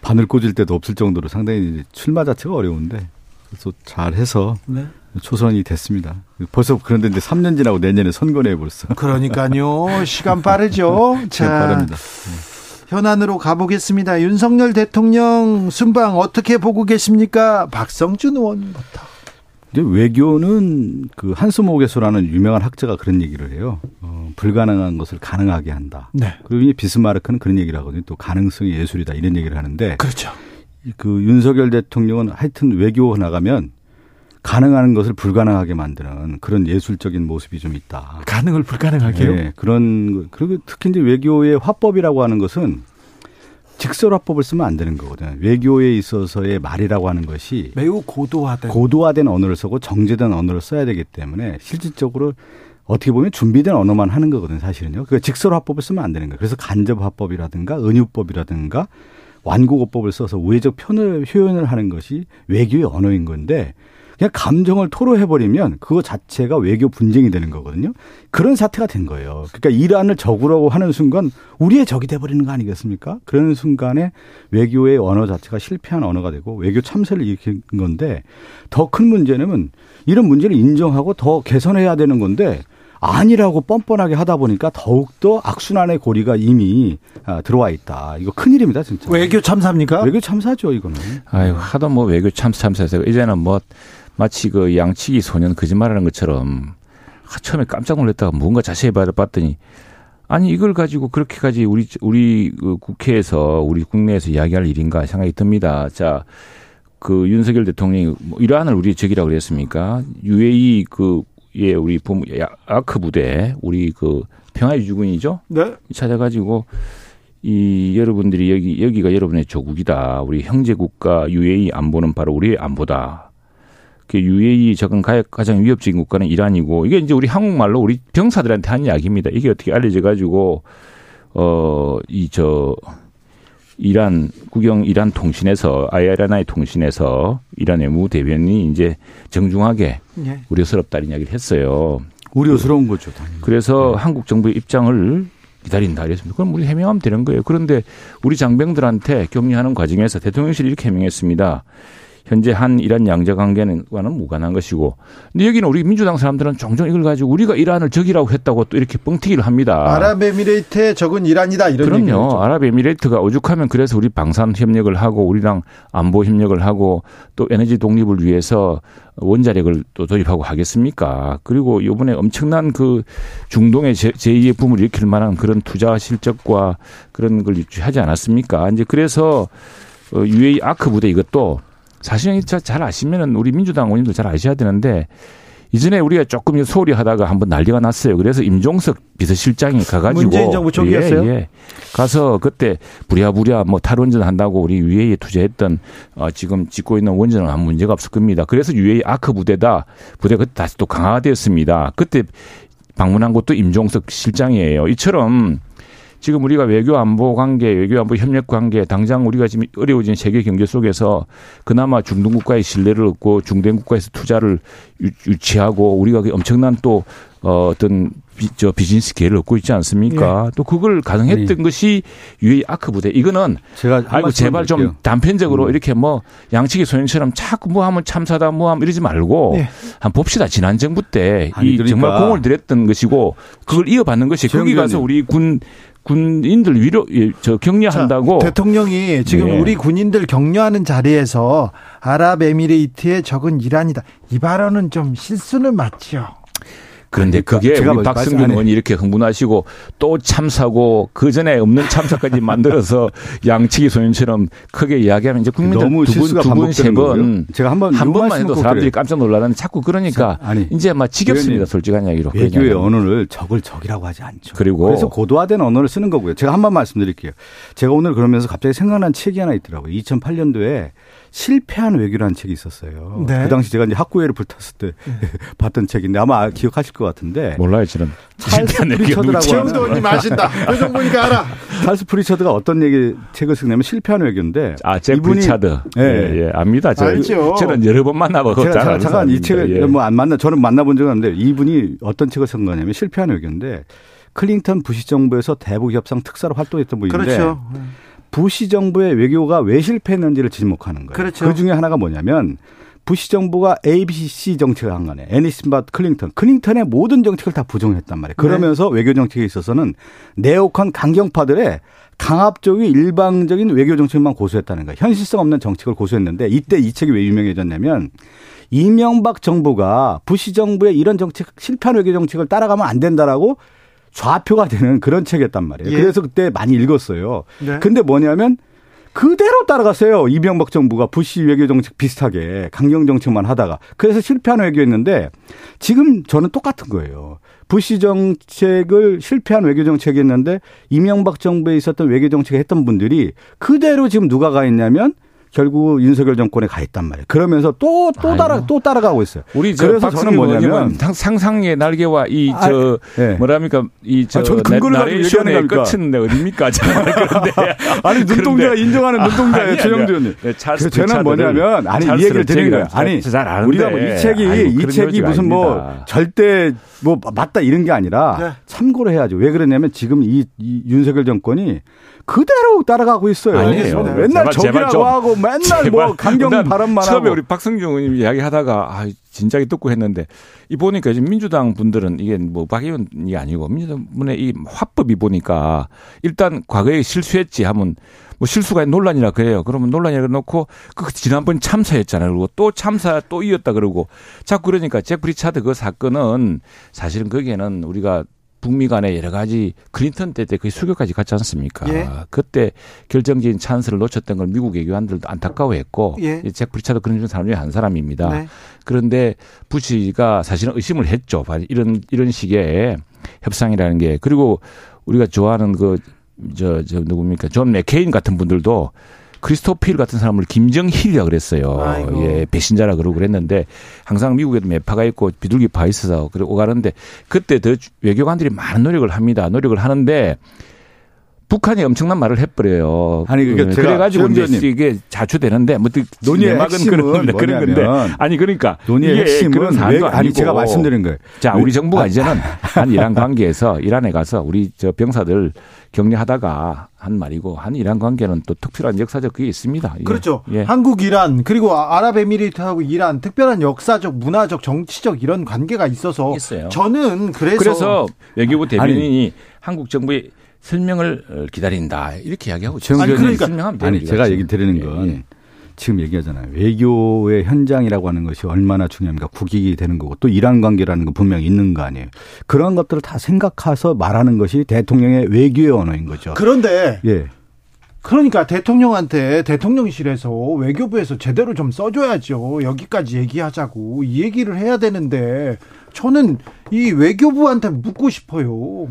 바늘 꽂을 때도 없을 정도로 상당히 출마 자체가 어려운데 그래서 잘해서 네. 초선이 됐습니다. 벌써 그런데 이제 3년 지나고 내년에 선거네 벌써. 그러니까요. <laughs> 시간 빠르죠. 자, 빠릅니다. 현안으로 가보겠습니다. 윤석열 대통령 순방 어떻게 보고 계십니까? 박성준 의원부터. 근데 외교는 그 한스모게소라는 유명한 학자가 그런 얘기를 해요. 어, 불가능한 것을 가능하게 한다. 네. 그리고 이 비스마르크는 그런 얘기를 하거든요. 또 가능성이 예술이다 이런 얘기를 하는데. 그렇죠. 그 윤석열 대통령은 하여튼 외교 나가면 가능한 것을 불가능하게 만드는 그런 예술적인 모습이 좀 있다. 가능을 불가능하게요? 네, 그런 그리고 특히 이제 외교의 화법이라고 하는 것은 직설 화법을 쓰면 안 되는 거거든요. 외교에 있어서의 말이라고 하는 것이 매우 고도화된 고도화된 언어를 쓰고 정제된 언어를 써야 되기 때문에 실질적으로 어떻게 보면 준비된 언어만 하는 거거든요, 사실은요. 그 직설 화법을 쓰면 안 되는 거예요. 그래서 간접 화법이라든가 은유법이라든가 완곡어법을 써서 우회적 표현을, 표현을 하는 것이 외교의 언어인 건데 그냥 감정을 토로해버리면 그거 자체가 외교 분쟁이 되는 거거든요. 그런 사태가 된 거예요. 그러니까 이란을 적으라고 하는 순간 우리의 적이 돼버리는 거 아니겠습니까? 그런 순간에 외교의 언어 자체가 실패한 언어가 되고 외교 참사를 일으킨 건데 더 큰 문제는 이런 문제를 인정하고 더 개선해야 되는 건데 아니라고 뻔뻔하게 하다 보니까 더욱더 악순환의 고리가 이미 아, 들어와 있다. 이거 큰일입니다, 진짜. 외교 참사입니까? 외교 참사죠, 이거는. 아유, 하도 뭐 외교 참사 참사해서 이제는 뭐 마치 그 양치기 소년 거짓말하는 것처럼 처음에 깜짝 놀랐다가 뭔가 자세히 봤더니 아니 이걸 가지고 그렇게까지 우리 우리 그 국회에서 우리 국내에서 이야기할 일인가 생각이 듭니다. 자, 그 윤석열 대통령이 뭐 이란을 우리 적이라고 그랬습니까? UAE 그 예, 우리 봄 아크 부대 우리 그 평화유지군이죠. 네. 찾아가지고 이 여러분들이 여기 여기가 여러분의 조국이다. 우리 형제 국가 UAE 안보는 바로 우리의 안보다. 그 UAE 적은 가장 위협적인 국가는 이란이고 이게 이제 우리 한국말로 우리 병사들한테 한 이야기입니다. 이게 어떻게 알려져 가지고 어이저 이란 국영 이란 통신에서 아이아라나의 통신에서 이란 외무 대변인이 이제 정중하게 네. 우려스럽다는 이야기를 했어요. 우려스러운 거죠. 당연히. 그래서 네. 한국 정부의 입장을 기다린다 그랬습니다. 그럼 우리 해명하면 되는 거예요. 그런데 우리 장병들한테 격려하는 과정에서 대통령실이 이렇게 해명했습니다. 현재 한 이란 양자 관계와는 무관한 것이고 근데 여기는 우리 민주당 사람들은 종종 이걸 가지고 우리가 이란을 적이라고 했다고 또 이렇게 뻥튀기를 합니다. 아랍에미레이트의 적은 이란이다 이런 그럼요. 얘기죠. 아랍에미레이트가 오죽하면 그래서 우리 방산 협력을 하고 우리랑 안보 협력을 하고 또 에너지 독립을 위해서 원자력을 또 도입하고 하겠습니까? 그리고 이번에 엄청난 그 중동의 제2의 붐을 일으킬 만한 그런 투자 실적과 그런 걸 유치하지 않았습니까? 이제 그래서 UAE 어, 아크 부대 이것도 사실은 잘 아시면은 우리 민주당 의원님도 잘 아셔야 되는데 이전에 우리가 조금 소홀히 하다가 한번 난리가 났어요. 그래서 임종석 비서실장이 가가지고 문재인 정부 초기였어요. 예, 예. 가서 그때 부랴부랴 뭐 탈원전 한다고 우리 UA에 투자했던 어, 지금 짓고 있는 원전은 아무 문제가 없을 겁니다. 그래서 UA 아크 부대다 부대 그때 다시 또 강화되었습니다. 그때 방문한 곳도 임종석 실장이에요. 이처럼 지금 우리가 외교 안보 관계, 외교 안보 협력 관계, 당장 우리가 지금 어려워진 세계 경제 속에서 그나마 중동 국가의 신뢰를 얻고 중동 국가에서 투자를 유치하고 우리가 그 엄청난 또 어, 어떤 비, 저 비즈니스 기회를 얻고 있지 않습니까? 예. 또 그걸 가능했던 네. 것이 유해 아크 부대. 이거는 제가 아이고 제발 좀 단편적으로 음. 이렇게 뭐 양측의 소연처럼 자꾸 뭐 하면 참사다 뭐 하면 이러지 말고 네. 한번 봅시다. 지난 정부 때이 그러니까. 정말 공을 들였던 것이고 그걸 이어받는 것이 거기 가서 우리 군 군인들 위로 예, 저 격려한다고 자, 대통령이 지금 네. 우리 군인들 격려하는 자리에서 아랍에미레이트의 적은 이란이다. 이 발언은 좀 실수는 맞죠. 그런데 그게 우리 뭐 박승균 의원이 이렇게 흥분하시고 또 참사고 그 전에 없는 참사까지 만들어서 <laughs> 양치기 소년처럼 크게 이야기하면 이제 국민들 두분두분 세번 제가 한번 한 번만 해도 사람들이 깜짝 놀라는 자꾸 그러니까 아니, 이제 막 지겹습니다 솔직한 이야기로 외교의 언어를 적을 적이라고 하지 않죠. 그리고 그래서 고도화된 언어를 쓰는 거고요. 제가 한 번 말씀드릴게요. 제가 오늘 그러면서 갑자기 생각난 책이 하나 있더라고요. 2008년도에 실패한 외교라는 책이 있었어요. 네. 그 당시 제가 이제 학구열을 불탔을 때 네. <laughs> 봤던 책인데 아마 기억하실 것 같은데. 몰라요, 저는. 찰스 프리처드라고 최형두 의원님 아신다. 표정 보니까 알아. <laughs> 찰스 프리처드가 어떤 얘기 책을 쓰냐면 실패한 외교인데. 아, 잭 프리처드. 예, 예, 예, 압니다. 저, 알죠. 저는 여러 번 만나보고 제가 잠깐, 잠깐 이 책을 예. 뭐안 만나 저는 만나본 적은 없는데 이분이 어떤 책을 쓴 거냐면 실패한 외교인데 클린턴 부시 정부에서 대북 협상 특사로 활동했던 분인데. 그렇죠. 부시 정부의 외교가 왜 실패했는지를 지목하는 거예요. 그렇죠. 그 중에 하나가 뭐냐면 부시 정부가 ABC 정책을 한 거네. 애니슨바 클링턴. 클링턴의 모든 정책을 다 부정했단 말이에요. 그러면서 네. 외교 정책에 있어서는 네오컨 강경파들의 강압적인 일방적인 외교 정책만 고수했다는 거예요. 현실성 없는 정책을 고수했는데 이때 이 책이 왜 유명해졌냐면 이명박 정부가 부시 정부의 이런 정책 실패한 외교 정책을 따라가면 안 된다라고 좌표가 되는 그런 책이었단 말이에요. 예. 그래서 그때 많이 읽었어요. 네. 근데 뭐냐면 그대로 따라갔어요. 이명박 정부가 부시 외교 정책 비슷하게 강경 정책만 하다가 그래서 실패한 외교였는데 지금 저는 똑같은 거예요. 부시 정책을 실패한 외교 정책이었는데 이명박 정부에 있었던 외교 정책을 했던 분들이 그대로 지금 누가 가 있냐면 결국 윤석열 정권에 가 있단 말이에요. 그러면서 또 또 따라 또 따라가고 있어요. 우리 그래서 저는 뭐냐면 상상의 날개와 이저 아, 네. 뭐랍니까 이저 아, 나레이션의 끝은 어딥니까? <laughs> 그런데 아니 눈동자가 인정하는 눈동자예요, 최영두 의원님. 네, 그래서 저는 뭐냐면 아니 이 얘기를 드리는 거예요. 아니 우리가 뭐 이 책이 아이고, 이 책이 무슨 뭐 아닙니다. 절대 뭐 맞다 이런 게 아니라 네. 참고를 해야죠. 왜 그러냐면 지금 이, 이 윤석열 정권이 그대로 따라가고 있어요. 아니에요. 맨날 저기라고 하고 맨날 뭐 강경 발언만 처음에 하고. 우리 박성준 의원님 이야기하다가 아 진작에 듣고 했는데 이 보니까 지금 민주당 분들은 이게 뭐박 의원이 아니고 민주당분의 이 화법이 보니까 일단 과거에 실수했지 하면 뭐 실수가 논란이라 그래요. 그러면 논란이라 놓고 그 지난번 참사였잖아요. 그리고 또 참사 또 이었다 그러고 자꾸 그러니까 잭 프리처드 그 사건은 사실은 거기에는 우리가 북미 간에 여러 가지 클린턴 때 때 거의 수교까지 갔지 않습니까? 예. 그때 결정적인 찬스를 놓쳤던 걸 미국 외교관들도 안타까워했고 예. 잭 프리처드도 그런 사람 중에 한 사람입니다. 네. 그런데 부시가 사실은 의심을 했죠. 이런 이런 식의 협상이라는 게 그리고 우리가 좋아하는 그 저 저 누굽니까 존 맥케인 같은 분들도 크리스토퍼 힐 같은 사람을 김정힐이라 그랬어요. 아이고. 예, 배신자라 그러고 그랬는데 항상 미국에도 매파가 있고 비둘기파 있어서 그러고 가는데 그때 더 외교관들이 많은 노력을 합니다. 노력을 하는데 북한이 엄청난 말을 해버려요. 아니, 그게 네, 제가 그래가지고 이제. 이게 자초되는데 뭐 논의의 내막은 핵심은 그런 건데, 그런 건데 뭐냐면 아니 그러니까 논의의 핵심은 그런 왜, 사안도 아니 아니고 제가 말씀드린 거예요. 자, 왜- 우리 정부가 아, 이제는 한 이란 관계에서 이란에 가서 우리 저 병사들 격려하다가 한 말이고 한 이란 관계는 또 특별한 역사적 그게 있습니다. 예. 그렇죠. 예. 한국, 이란 그리고 아랍에미리트하고 이란 특별한 역사적, 문화적, 정치적 이런 관계가 있어서 있어요. 저는 그래서, 그래서 외교부 대변인이 한국 정부의 설명을 어, 기다린다 이렇게 이야기하고. 아니, 그러니까- 설명하면 아니 제가 지금. 얘기 드리는 예, 건 예. 지금 얘기하잖아요. 외교의 현장이라고 하는 것이 얼마나 중요합니까? 국익이 되는 거고 또 이란 관계라는 거 분명히 있는 거 아니에요. 그런 것들을 다 생각해서 말하는 것이 대통령의 외교의 언어인 거죠. 그런데 예. 그러니까 대통령한테 대통령실에서 외교부에서 제대로 좀 써줘야죠. 여기까지 얘기하자고 이 얘기를 해야 되는데 저는 이 외교부한테 묻고 싶어요.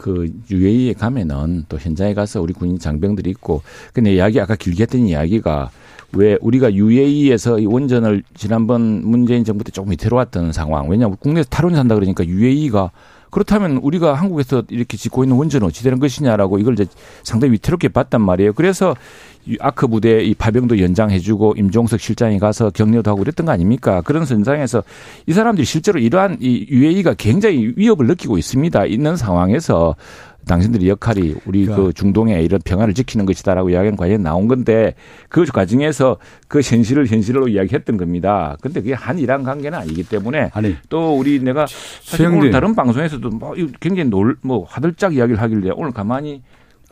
그 UAE에 가면은 또 현장에 가서 우리 군인 장병들이 있고 근데 이야기 아까 길게 했던 이야기가 왜 우리가 UAE에서 이 원전을 지난번 문재인 정부 때 조금 위태로 왔던 상황. 왜냐하면 국내에서 탈원이 산다 그러니까 UAE가 그렇다면 우리가 한국에서 이렇게 짓고 있는 원전은 어찌 되는 것이냐라고 이걸 이제 상당히 위태롭게 봤단 말이에요. 그래서 이 아크 부대 이 파병도 연장해주고 임종석 실장이 가서 격려도 하고 그랬던 거 아닙니까? 그런 선상에서 이 사람들이 실제로 이러한 이 UAE가 굉장히 위협을 느끼고 있습니다. 있는 상황에서 당신들의 역할이 우리 그 중동의 이런 평화를 지키는 것이다라고 이야기한 과정에 나온 건데 그 과정에서 그 현실을 현실로 이야기했던 겁니다. 근데 그게 한 이란 관계는 아니기 때문에 아니 또 우리 내가 사실. 오늘 다른 방송에서도 뭐 굉장히 놀, 뭐 화들짝 이야기를 하길래 오늘 가만히.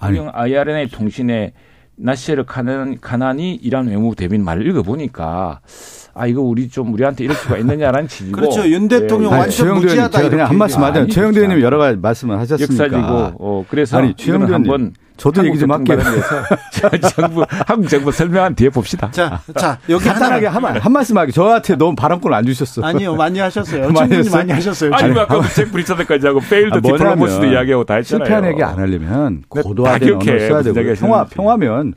운영 IRNA 통신에 나시르 카난, 카난이 이란 외무부 대변인 말을 읽어보니까 아 이거 우리 좀 우리한테 이럴 수가 있느냐라는 <laughs> 취지고 그렇죠. 윤 대통령 예, 완전 의원님 무지하다, 제가 그냥 이렇게 한 말씀 하자. 아니, 최영도 의원님. 여러 가지 말씀을 하셨으니까. 역사지고 어 그래서 아니, 최영도 의원님. 한번 저도 얘기 좀 할게요. <laughs> 정부 한국 정부 설명한 뒤에 봅시다. 자, 자 여기 간단하게 하나 한, 말- 한 말씀 하게. 저한테 너무 바람권 안 주셨어. 아니요 많이 하셨어요. 많이? 많이 하셨어요. 아니. 뭐 아까 잭 브리처드까지 하고 페일드 아, 디플로머스도 이야기하고 다 했잖아요. 실패한 얘기 안 하려면 네, 고도화된. 언어를 써야 되고 평화. 평화면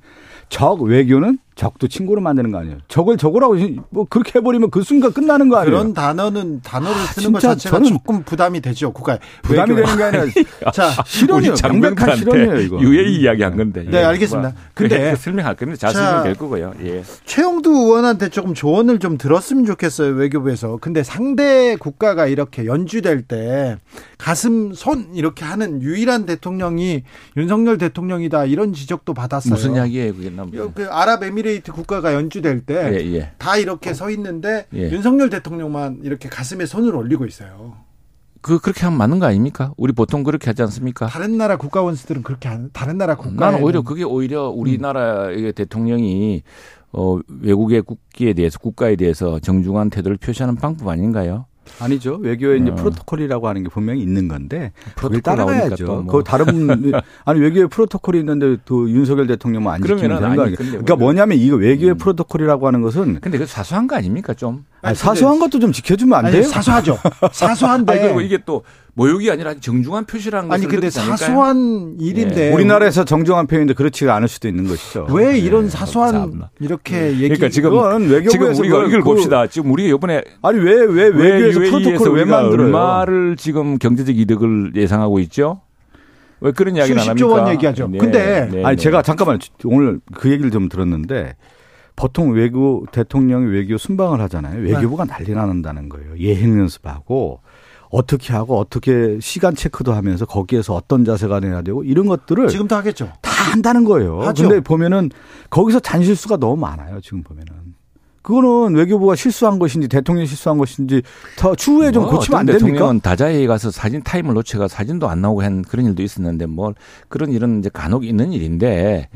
적 외교는 적도 친구로 만드는 거 아니에요. 적을 적으라고 뭐 그렇게 해버리면 그 순간 끝나는 거 아니에요. 그런 단어는 단어를 쓰는 것 자체가 저는- 조금 부담이 되죠. 국가에 부담이. 되는 게 아니라 <laughs> 자. 우리 명백한 실현이에요 이거. UAE 이야기한 건데. 네, 알겠습니다. 근데- 근데 설명할 건데 자. 자세히 될 거고요. 예. 최영두 의원한테 조금 조언을 좀 들었으면 좋겠어요 외교부에서. 근데 상대 국가가 이렇게 연주될 때 가슴 손 이렇게 하는 유일한 대통령이 윤석열 대통령이다 이런 지적도 받았어요. 무슨 이야기예요, 그게 남. 그 아랍에미리트 국가가 연주될 때 예, 예. 다 이렇게 서 있는데 예. 윤석열 대통령만 이렇게 가슴에 손을 올리고 있어요. 그 그렇게 하면 맞는 거 아닙니까? 우리 보통 그렇게 하지 않습니까? 다른 나라 국가 원수들은 그렇게 안, 다른 나라 국가 나는 오히려 그게 오히려 우리나라의 대통령이 어 외국의 국기에 대해서 국가에 대해서 정중한 태도를 표시하는 방법 아닌가요? 아니죠. 외교에 이제 어. 프로토콜이라고 하는 게 분명히 있는 건데 그걸 따라가야죠. 또 뭐. 그 다른 <laughs> 아니 외교에 프로토콜이 있는데 또 윤석열 대통령만 안 지키면 되는 거 아니, 아니에요. 그러니까 뭐- 뭐냐면 이거 외교의 음. 프로토콜이라고 하는 것은 근데 그 사소한 거 아닙니까 좀? 아니, 사소한 것도 좀 지켜주면 안 아니, 돼요? 사소하죠. <laughs> 사소한데 아니 그리고 이게 또 모욕이 아니라 정중한 표시라는 아니 것을 근데 느끼지 않을까요? 사소한 일인데 예. 우리나라에서 정정한 표현인데 그렇지가 않을 수도 있는 것이죠. 왜 이런 네, 사소한 참나. 이렇게 얘기 그러니까 지금 그건 외교부에서 지금 우리가 이걸 그- 봅시다. 지금 우리가 이번에 아니 왜왜왜 외교에서 프로토콜을 왜 만들어요? 얼마를 지금 경제적 이득을 예상하고 있죠? 왜 그런 이야기를 안 합니까? 수십조 원 얘기하죠. 근데 아니 제가 잠깐만 오늘 그 얘기를 좀 들었는데 보통 외교 대통령이 외교 순방을 하잖아요. 외교부가 난리 나는다는 거예요. 예행 연습하고 어떻게 하고 어떻게 시간 체크도 하면서 거기에서 어떤 자세가 돼야 되고 이런 것들을 지금도 하겠죠. 다 한다는 거예요. 하죠. 근데 보면은 거기서 잔실수가 너무 많아요. 지금 보면은. 그거는 외교부가 실수한 것인지 대통령이 실수한 것인지 더 추후에 좀 뭐 고치면 안 됩니까? 대통령은 다자회에 가서 사진 타임을 놓쳐가 사진도 안 나오고 한 그런 일도 있었는데 뭐 그런 일은 이제 간혹 있는 일인데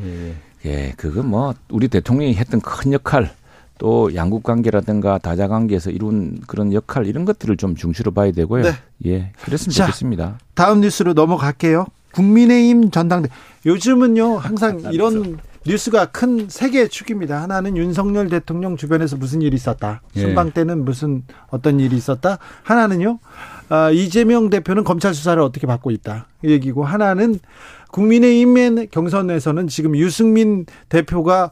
예, 그거 뭐 우리 대통령이 했던 큰 역할 또 양국 관계라든가 다자 관계에서 이룬 그런 역할 이런 것들을 좀 중시로 봐야 되고요. 네. 예, 그랬으면 자. 좋겠습니다. 다음 뉴스로 넘어갈게요. 국민의힘 전당대 요즘은요 항상 이런 뉴스가 큰 세 개의 축입니다. 하나는 윤석열 대통령 주변에서 무슨 일이 있었다. 예. 순방 때는 무슨 어떤 일이 있었다. 하나는요 아, 이재명 대표는 검찰 수사를 어떻게 받고 있다. 이 얘기고 하나는 국민의힘의 경선에서는 지금 유승민 대표가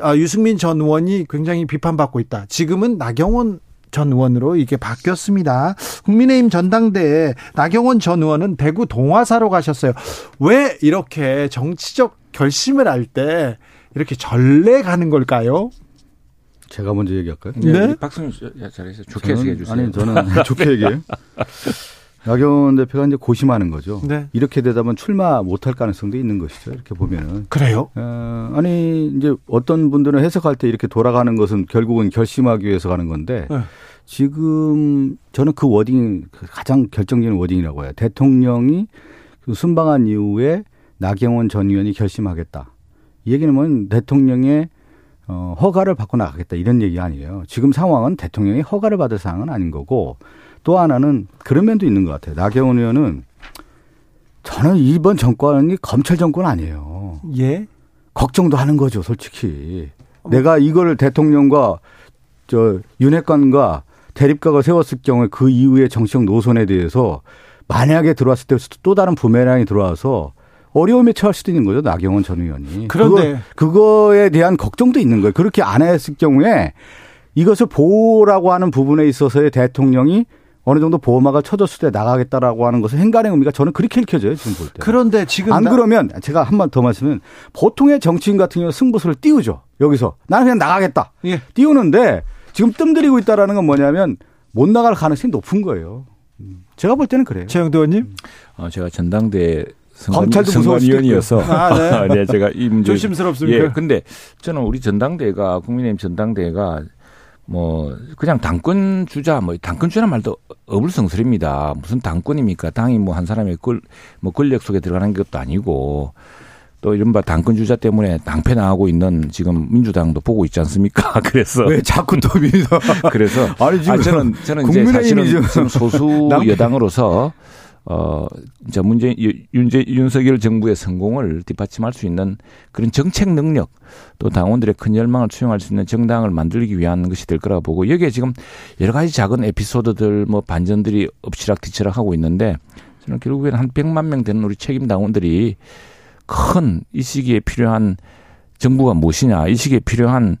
아, 유승민 전 의원이 굉장히 비판받고 있다. 지금은 나경원 전 의원으로 이게 바뀌었습니다. 국민의힘 전당대회 나경원 전 의원은 대구 동화사로 가셨어요. 왜 이렇게 정치적 결심을 할 때 이렇게 전례 가는 걸까요? 제가 먼저 얘기할까요? 네. 박성준 잘해서 좋게 해석해 주세요. 아니 저는 좋게 얘기해요. <laughs> 나경원 대표가 이제 고심하는 거죠. 네. 이렇게 되다 보면 출마 못할 가능성도 있는 것이죠. 이렇게 보면은. 그래요? 어, 아니 이제 어떤 분들은 해석할 때 이렇게 돌아가는 것은 결국은 결심하기 위해서 가는 건데 네. 지금 저는 그 워딩 가장 결정적인 워딩이라고 해요. 대통령이 그 순방한 이후에 나경원 전 의원이 결심하겠다. 이 얘기는 뭐 대통령의 어, 허가를 받고 나가겠다 이런 얘기 아니에요. 지금 상황은 대통령이 허가를 받을 상황은 아닌 거고 또 하나는 그런 면도 있는 것 같아요. 나경원 의원은 저는 이번 정권이 검찰 정권 아니에요. 예. 걱정도 하는 거죠, 솔직히. 내가 이거를 대통령과 저 윤핵관과 대립각을 세웠을 경우에 그 이후에 정치적 노선에 대해서 만약에 들어왔을 때 또 다른 부메랑이 들어와서 어려움에 처할 수도 있는 거죠, 나경원 전 의원이. 그런데 그거, 그거에 대한 걱정도 있는 거예요. 그렇게 안 했을 경우에 이것을 보호라고 하는 부분에 있어서의 대통령이 어느 정도 보호막을 쳐줬을 때 나가겠다라고 하는 것은 행간의 의미가 저는 그렇게 읽혀져요, 지금 볼 때. 그런데 지금 안 나- 그러면 제가 한 번 더 말씀은 보통의 정치인 같은 경우 는 승부수를 띄우죠. 여기서 나는 그냥 나가겠다. 예. 띄우는데 지금 뜸들이고 있다라는 건 뭐냐면 못 나갈 가능성이 높은 거예요. 음. 제가 볼 때는 그래요. 최영도 의원님 어, 제가 전당대 검찰도 선관위원이어서 아, 네. <laughs> 네, 제가 이 문제 조심스럽습니까? 예, 근데 저는 우리 전당대가 국민의힘 전당대가 뭐 그냥 당권 주자 뭐 당권 주자 말도 어불성설입니다. 무슨 당권입니까? 당이 뭐 한 사람의 권, 뭐 권력 속에 들어가는 것도 아니고 또 이른바 당권 주자 때문에 당패 나가고 있는 지금 민주당도 보고 있지 않습니까? <laughs> 그래서 왜 자꾸 또 민서 그래서 아니, 지금 아, 저는 저는 이제 사실은 지금 소수. 여당으로서 어 이제 문재 윤재 윤석열 정부의 성공을 뒷받침할 수 있는 그런 정책 능력 또 당원들의 큰 열망을 수용할 수 있는 정당을 만들기 위한 것이 될 거라고 보고 여기에 지금 여러 가지 작은 에피소드들 뭐 반전들이 엎치락뒤치락 하고 있는데 저는 결국에는 한 100만 명 되는 우리 책임 당원들이 큰 이 시기에 필요한 정부가 무엇이냐, 이 시기에 필요한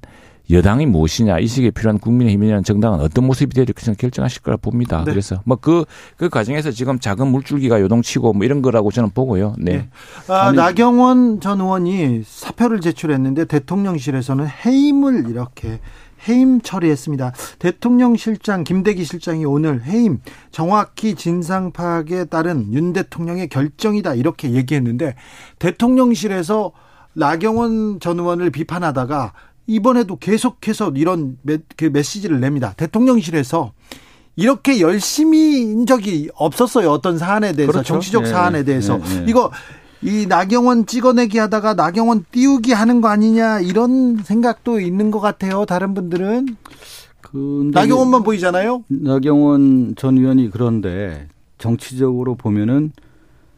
여당이 무엇이냐, 이 시기에 필요한 국민의힘이라는 정당은 어떤 모습이 될지 결정하실 거라 봅니다. 네. 그래서 뭐그그 과정에서 지금 작은 물줄기가 요동치고 뭐 이런 거라고 저는 보고요. 네. 예. 아, 아니- 나경원 전 의원이 사표를 제출했는데 대통령실에서는 해임을 이렇게 해임 처리했습니다. 대통령 실장 김대기 실장이 오늘 해임 정확히 진상 파악에 따른 윤 대통령의 결정이다 이렇게 얘기했는데 대통령실에서 나경원 전 의원을 비판하다가 이번에도 계속해서 이런 메, 그 메시지를 냅니다. 대통령실에서 이렇게 열심히 인 적이 없었어요. 어떤 사안에 대해서 그렇죠. 정치적 예, 사안에 대해서 예, 예. 이거 이 나경원 찍어내기 하다가 나경원 띄우기 하는 거 아니냐 이런 생각도 있는 것 같아요. 다른 분들은 나경원만 보이잖아요. 나경원 전 의원이 그런데 정치적으로 보면은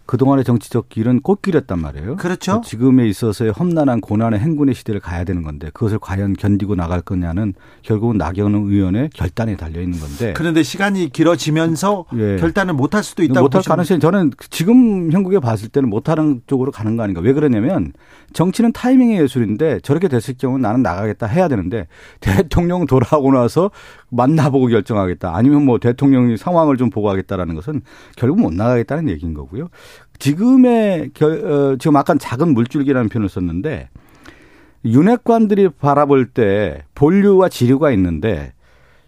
그동안의 정치적 길은 꽃길이었단 말이에요. 그렇죠. 지금에 있어서의 험난한 고난의 행군의 시대를 가야 되는 건데 그것을 과연 견디고 나갈 거냐는 결국은 나경원 의원의 결단에 달려 있는 건데 그런데 시간이 길어지면서 예. 결단을 못할 수도 있다고 못할 가능성이 저는 지금 형국에 봤을 때는 못하는 쪽으로 가는 거 아닌가. 왜 그러냐면 정치는 타이밍의 예술인데 저렇게 됐을 경우는 나는 나가겠다 해야 되는데 대통령 돌아오고 나서 만나보고 결정하겠다. 아니면 뭐 대통령이 상황을 좀 보고 하겠다라는 것은 결국 못 나가겠다는 얘기인 거고요. 지금의 결, 어, 지금 아까 작은 물줄기라는 표현을 썼는데 윤핵관들이 바라볼 때 본류와 지류가 있는데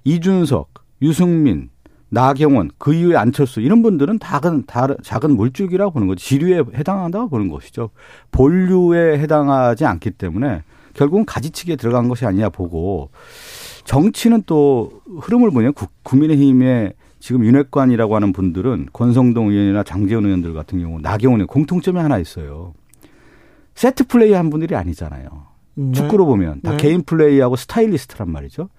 이준석, 유승민, 나경원, 그 이후에 안철수 이런 분들은 작은 다 작은 물줄기라고 보는 거죠. 지류에 해당한다고 보는 것이죠. 본류에 해당하지 않기 때문에 결국은 가지치기에 들어간 것이 아니냐 보고 정치는 또 흐름을 보면 국- 국민의힘의 지금 윤핵관이라고 하는 분들은 권성동 의원이나 장재원 의원들 같은 경우 나경원 의 공통점이 하나 있어요. 세트 플레이 한 분들이 아니잖아요. 네. 축구로 보면 다 네. 개인 플레이하고 스타일리스트란 말이죠.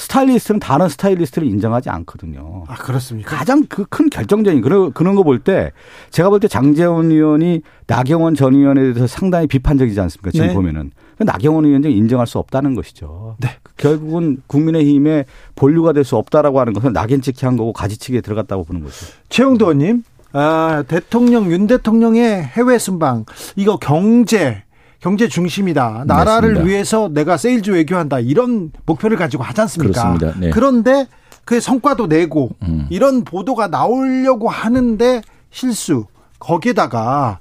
스타일리스트는 다른 스타일리스트를 인정하지 않거든요. 아 그렇습니까? 가장 그 큰 결정적인 그런 그런 거 볼 때 제가 볼 때 장제원 의원이 나경원 전 의원에 대해서 상당히 비판적이지 않습니까? 지금 네. 보면은 나경원 의원은 인정할 수 없다는 것이죠. 네. 결국은 국민의힘의 본류가 될 수 없다라고 하는 것은 낙인찍기 한 거고 가지치기에 들어갔다고 보는 거죠. 최형두 의원님, 아, 대통령 윤 대통령의 해외 순방 이거 경제 경제 중심이다. 나라를 맞습니다. 위해서 내가 세일즈 외교한다. 이런 목표를 가지고 하지 않습니까? 그렇습니다. 네. 그런데 그 성과도 내고 음. 이런 보도가 나오려고 하는데 실수. 거기에다가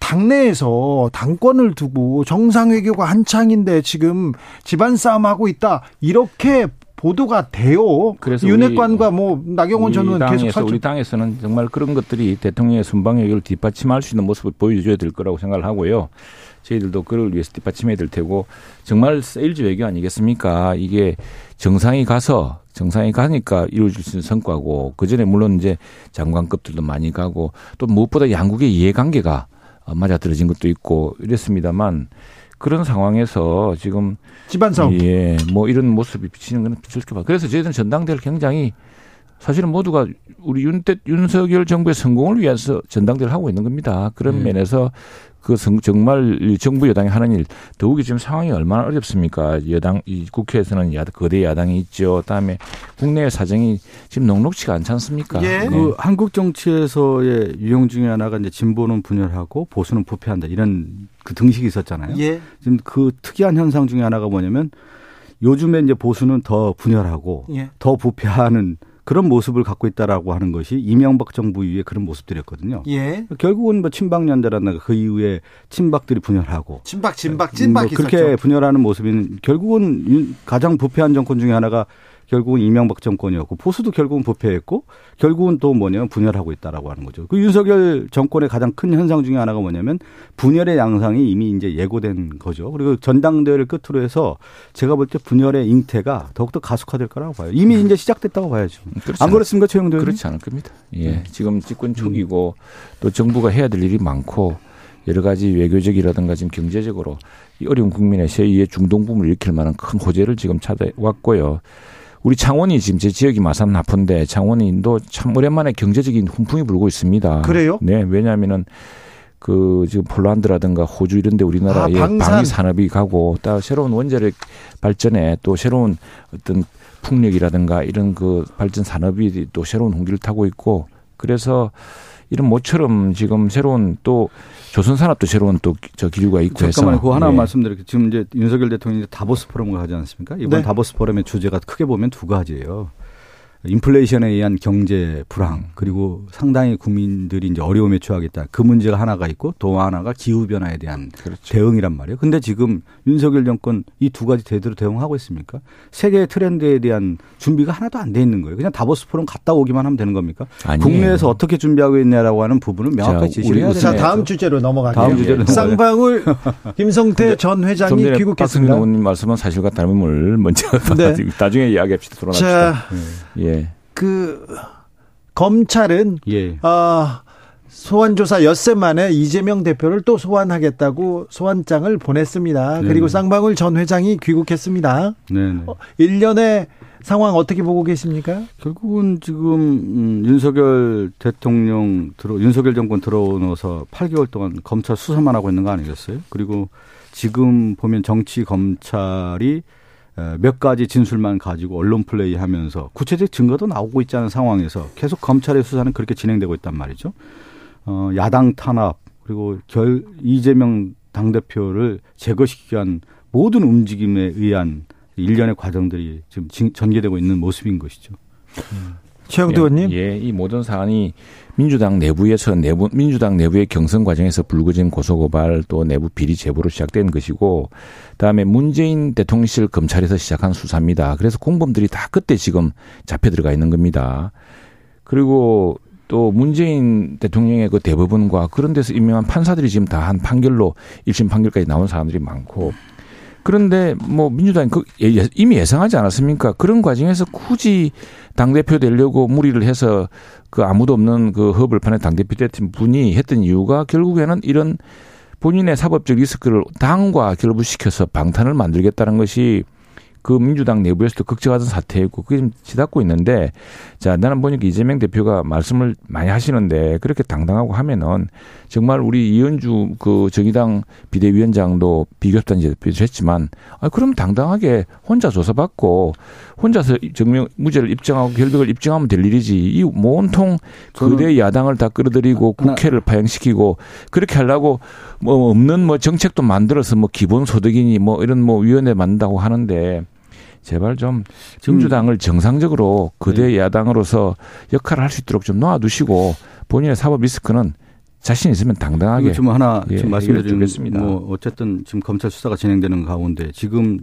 당내에서 당권을 두고 정상외교가 한창인데 지금 집안 싸움하고 있다. 이렇게 보도가 돼요. 그래서 윤핵관과 뭐 나경원 전 의원 계속 설정. 우리 당에서는 정말 그런 것들이 대통령의 순방 외교를 뒷받침할 수 있는 모습을 보여줘야 될 거라고 생각을 하고요. 저희들도 그를 위해서 뒷받침해야 될 테고 정말 세일즈 외교 아니겠습니까? 이게 정상이 가서 정상이 가니까 이루어질 수 있는 성과고 그 전에 물론 이제 장관급들도 많이 가고 또 무엇보다 양국의 이해관계가 맞아 떨어진 것도 있고 이랬습니다만 그런 상황에서 지금 집안 싸움. 예, 뭐 이런 모습이 비치는 건 비칠까 봐. 그래서 저희들은 전당대회를 굉장히 사실은 모두가 우리 윤대, 윤석열 정부의 성공을 위해서 전당대회를 하고 있는 겁니다. 그런 네. 면에서 그 성- 정말 이 정부 여당이 하는 일 더욱이 지금 상황이 얼마나 어렵습니까? 여당 이 국회에서는 야, 거대 야당이 있죠. 그다음에 국내 사정이 지금 녹록치가 않지 않습니까? 예. 네. 그 한국 정치에서의 유형 중에 하나가 이제 진보는 분열하고 보수는 부패한다 이런 그 등식이 있었잖아요. 예. 지금 그 특이한 현상 중에 하나가 뭐냐면 요즘에 이제 보수는 더 분열하고 예. 더 부패하는 그런 모습을 갖고 있다라고 하는 것이 이명박 정부 이후에 그런 모습들이었거든요. 예. 결국은 뭐 친박연대라든가 그 이후에 친박들이 분열하고 진박 진박 찐박 뭐 그렇게 있었죠. 분열하는 모습은 결국은 윤- 가장 부패한 정권 중에 하나가 결국은 이명박 정권이었고 보수도 결국은 부패했고 결국은 또 뭐냐면 분열하고 있다라고 하는 거죠. 그 윤석열 정권의 가장 큰 현상 중에 하나가 뭐냐면 분열의 양상이 이미 이제 예고된 거죠. 그리고 전당대회를 끝으로 해서 제가 볼 때 분열의 잉태가 더욱더 가속화될 거라고 봐요. 이미 이제 시작됐다고 봐야죠. 그렇지 안 그렇습니까, 최영도 의원님? 그렇지 않을 겁니다. 예. 지금 집권 초기고 또 정부가 해야 될 일이 많고 여러 가지 외교적이라든가 지금 경제적으로 이 어려운 국민의 제2의 중동부문을 일으킬 만한 큰 호재를 지금 찾아왔고요. 우리 창원이 지금 제 지역이 마산 나쁜데 창원인도 참 오랜만에 경제적인 훈풍이 불고 있습니다. 그래요? 네, 왜냐하면은 그 지금 폴란드라든가 호주 이런 데 우리나라의 아. 방위 산업이 가고 또 새로운 원자력 발전에 또 새로운 어떤 풍력이라든가 이런 그 발전 산업이 또 새로운 홍기를 타고 있고 그래서 이런 모처럼 지금 새로운 또 조선 산업도 새로운 또 저 기류가 있고 해서 잠깐만 그거 하나 예. 말씀드릴게요. 지금 이제 윤석열 대통령이 다보스 포럼을 하지 않습니까? 이번 네. 다보스 포럼의 주제가 크게 보면 두 가지예요. 인플레이션에 의한 경제 불황 그리고 상당히 국민들이 이제 어려움에 처하겠다. 그 문제가 하나가 있고 또 하나가 기후 변화에 대한 그렇죠. 대응이란 말이에요. 근데 지금 윤석열 정권 이 두 가지 제대로 대응하고 있습니까? 세계 트렌드에 대한 준비가 하나도 안 돼 있는 거예요. 그냥 다보스 포럼 갔다 오기만 하면 되는 겁니까? 아니에요. 국내에서 어떻게 준비하고 있냐라고 하는 부분은 명확하게 자, 지시를 해야 자, 되는 다음. 주제로 넘어갈게요. 다음 주제로 넘어가요. 쌍방울 <laughs> 김성태 전좀 회장이 귀국했습니다. 의원님 말씀은 사실과 다름을 먼저 네. <laughs> 나중에 이야기합시다. 돌아갑시다. 자, 예. 그 검찰은 예. 아 소환 조사 엿새 만에 이재명 대표를 또 소환하겠다고 소환장을 보냈습니다. 네. 그리고 쌍방울 전 회장이 귀국했습니다. 네. 네. 어, 1년의 상황 어떻게 보고 계십니까? 결국은 지금 음, 윤석열 대통령 들어 윤석열 정권 들어오면서 8개월 동안 검찰 수사만 하고 있는 거 아니겠어요? 그리고 지금 보면 정치 검찰이 에, 몇 가지 진술만 가지고 언론 플레이하면서 구체적 증거도 나오고 있지 않은 상황에서 계속 검찰의 수사는 그렇게 진행되고 있단 말이죠. 어, 야당 탄압 그리고 결 이재명 당 대표를 제거시키기 위한 모든 움직임에 의한 일련의 과정들이 지금 진- 전개되고 있는 모습인 것이죠. 최영도 의원님. 예, 이 모든 사안이 민주당 내부에서 내부 민주당 내부의 경선 과정에서 불거진 고소고발 또 내부 비리 제보로 시작된 것이고 그다음에 문재인 대통령실 검찰에서 시작한 수사입니다. 그래서 공범들이 다 그때 지금 잡혀 들어가 있는 겁니다. 그리고 또 문재인 대통령의 그 대법원과 그런 데서 임명한 판사들이 지금 다 한 판결로 1심 판결까지 나온 사람들이 많고 그런데 뭐 민주당이 그 예- 이미 예상하지 않았습니까? 그런 과정에서 굳이 당대표 되려고 무리를 해서 그 아무도 없는 그 허벌판에 당대표 됐던 분이 했던 이유가 결국에는 이런 본인의 사법적 리스크를 당과 결부시켜서 방탄을 만들겠다는 것이 그 민주당 내부에서도 걱정하던 사태였고 그게 좀 치닫고 있는데 자 나는 보니까 이재명 대표가 말씀을 많이 하시는데 그렇게 당당하고 하면은 정말 우리 이현주 그 정의당 비대위원장도 비교섭단 대표도 했지만 아 그럼 당당하게 혼자 조사받고 혼자서 증명 무죄를 입증하고 결백을 입증하면 될 일이지. 이 온통 거대 야당을 다 끌어들이고 하나- 국회를 파행시키고 그렇게 하려고 뭐 없는 뭐 정책도 만들어서 뭐 기본소득이니 뭐 이런 뭐 위원회 만든다고 하는데 제발 좀 민주당을 정상적으로 거대 네. 야당으로서 역할을 할 수 있도록 좀 놓아두시고 본인의 사법 리스크는 자신 있으면 당당하게 지금 하나 예, 지금 말씀드리는 주겠습니다. 뭐 어쨌든 지금 검찰 수사가 진행되는 가운데 지금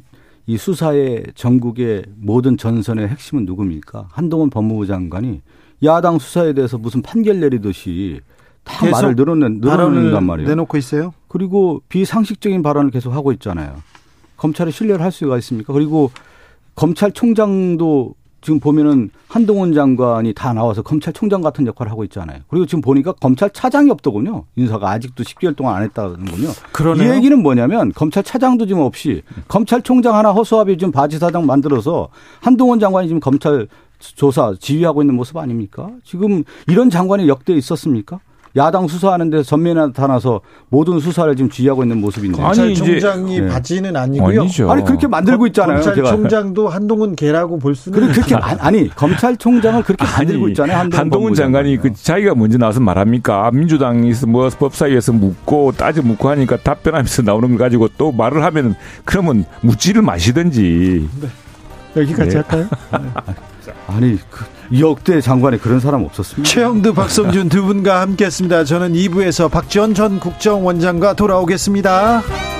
이 수사의 전국의 모든 전선의 핵심은 누굽니까? 한동훈 법무부 장관이 야당 수사에 대해서 무슨 판결 내리듯이 다 말을 늘어낸 늘어낸단 말이에요. 내놓고 있어요. 그리고 비상식적인 발언을 계속 하고 있잖아요. 검찰이 신뢰를 할 수가 있습니까? 그리고 검찰총장도 지금 보면은 한동훈 장관이 다 나와서 검찰총장 같은 역할을 하고 있잖아요. 그리고 지금 보니까 검찰차장이 없더군요. 인사가 아직도 10개월 동안 안 했다는군요. 그러네요. 이 얘기는 뭐냐면 검찰차장도 지금 없이 검찰총장 하나 허수아비 지금 바지사장 만들어서 한동훈 장관이 지금 검찰 조사 지휘하고 있는 모습 아닙니까? 지금 이런 장관이 역대 있었습니까? 야당 수사하는 데 전면에 나타나서 모든 수사를 지금 지휘하고 있는 모습인데. 아니, 검찰총장이 이제- 바지는 아니고요. 아니죠. 아니 그렇게 만들고 있잖아요. 검찰총장도 한동훈 개라고 볼 수는 그래, 그렇게 안- 아니 검찰총장을 그렇게 만들고 있잖아요. 한동훈, 한동훈 장관이 그. 자기가 먼저 나와서 말합니까? 민주당에서 뭐 법사위에서 묻고 따져 묻고 하니까 답변하면서 나오는 걸 가지고 또 말을 하면 그러면 묻지를 마시든지. 여기까지 네. 할까요? <laughs> 아니 그 역대 장관에 그런 사람 없었습니다. 최영두, <laughs> 박성준 두 분과 함께했습니다. 저는 2부에서 박지원 전 국정원장과 돌아오겠습니다.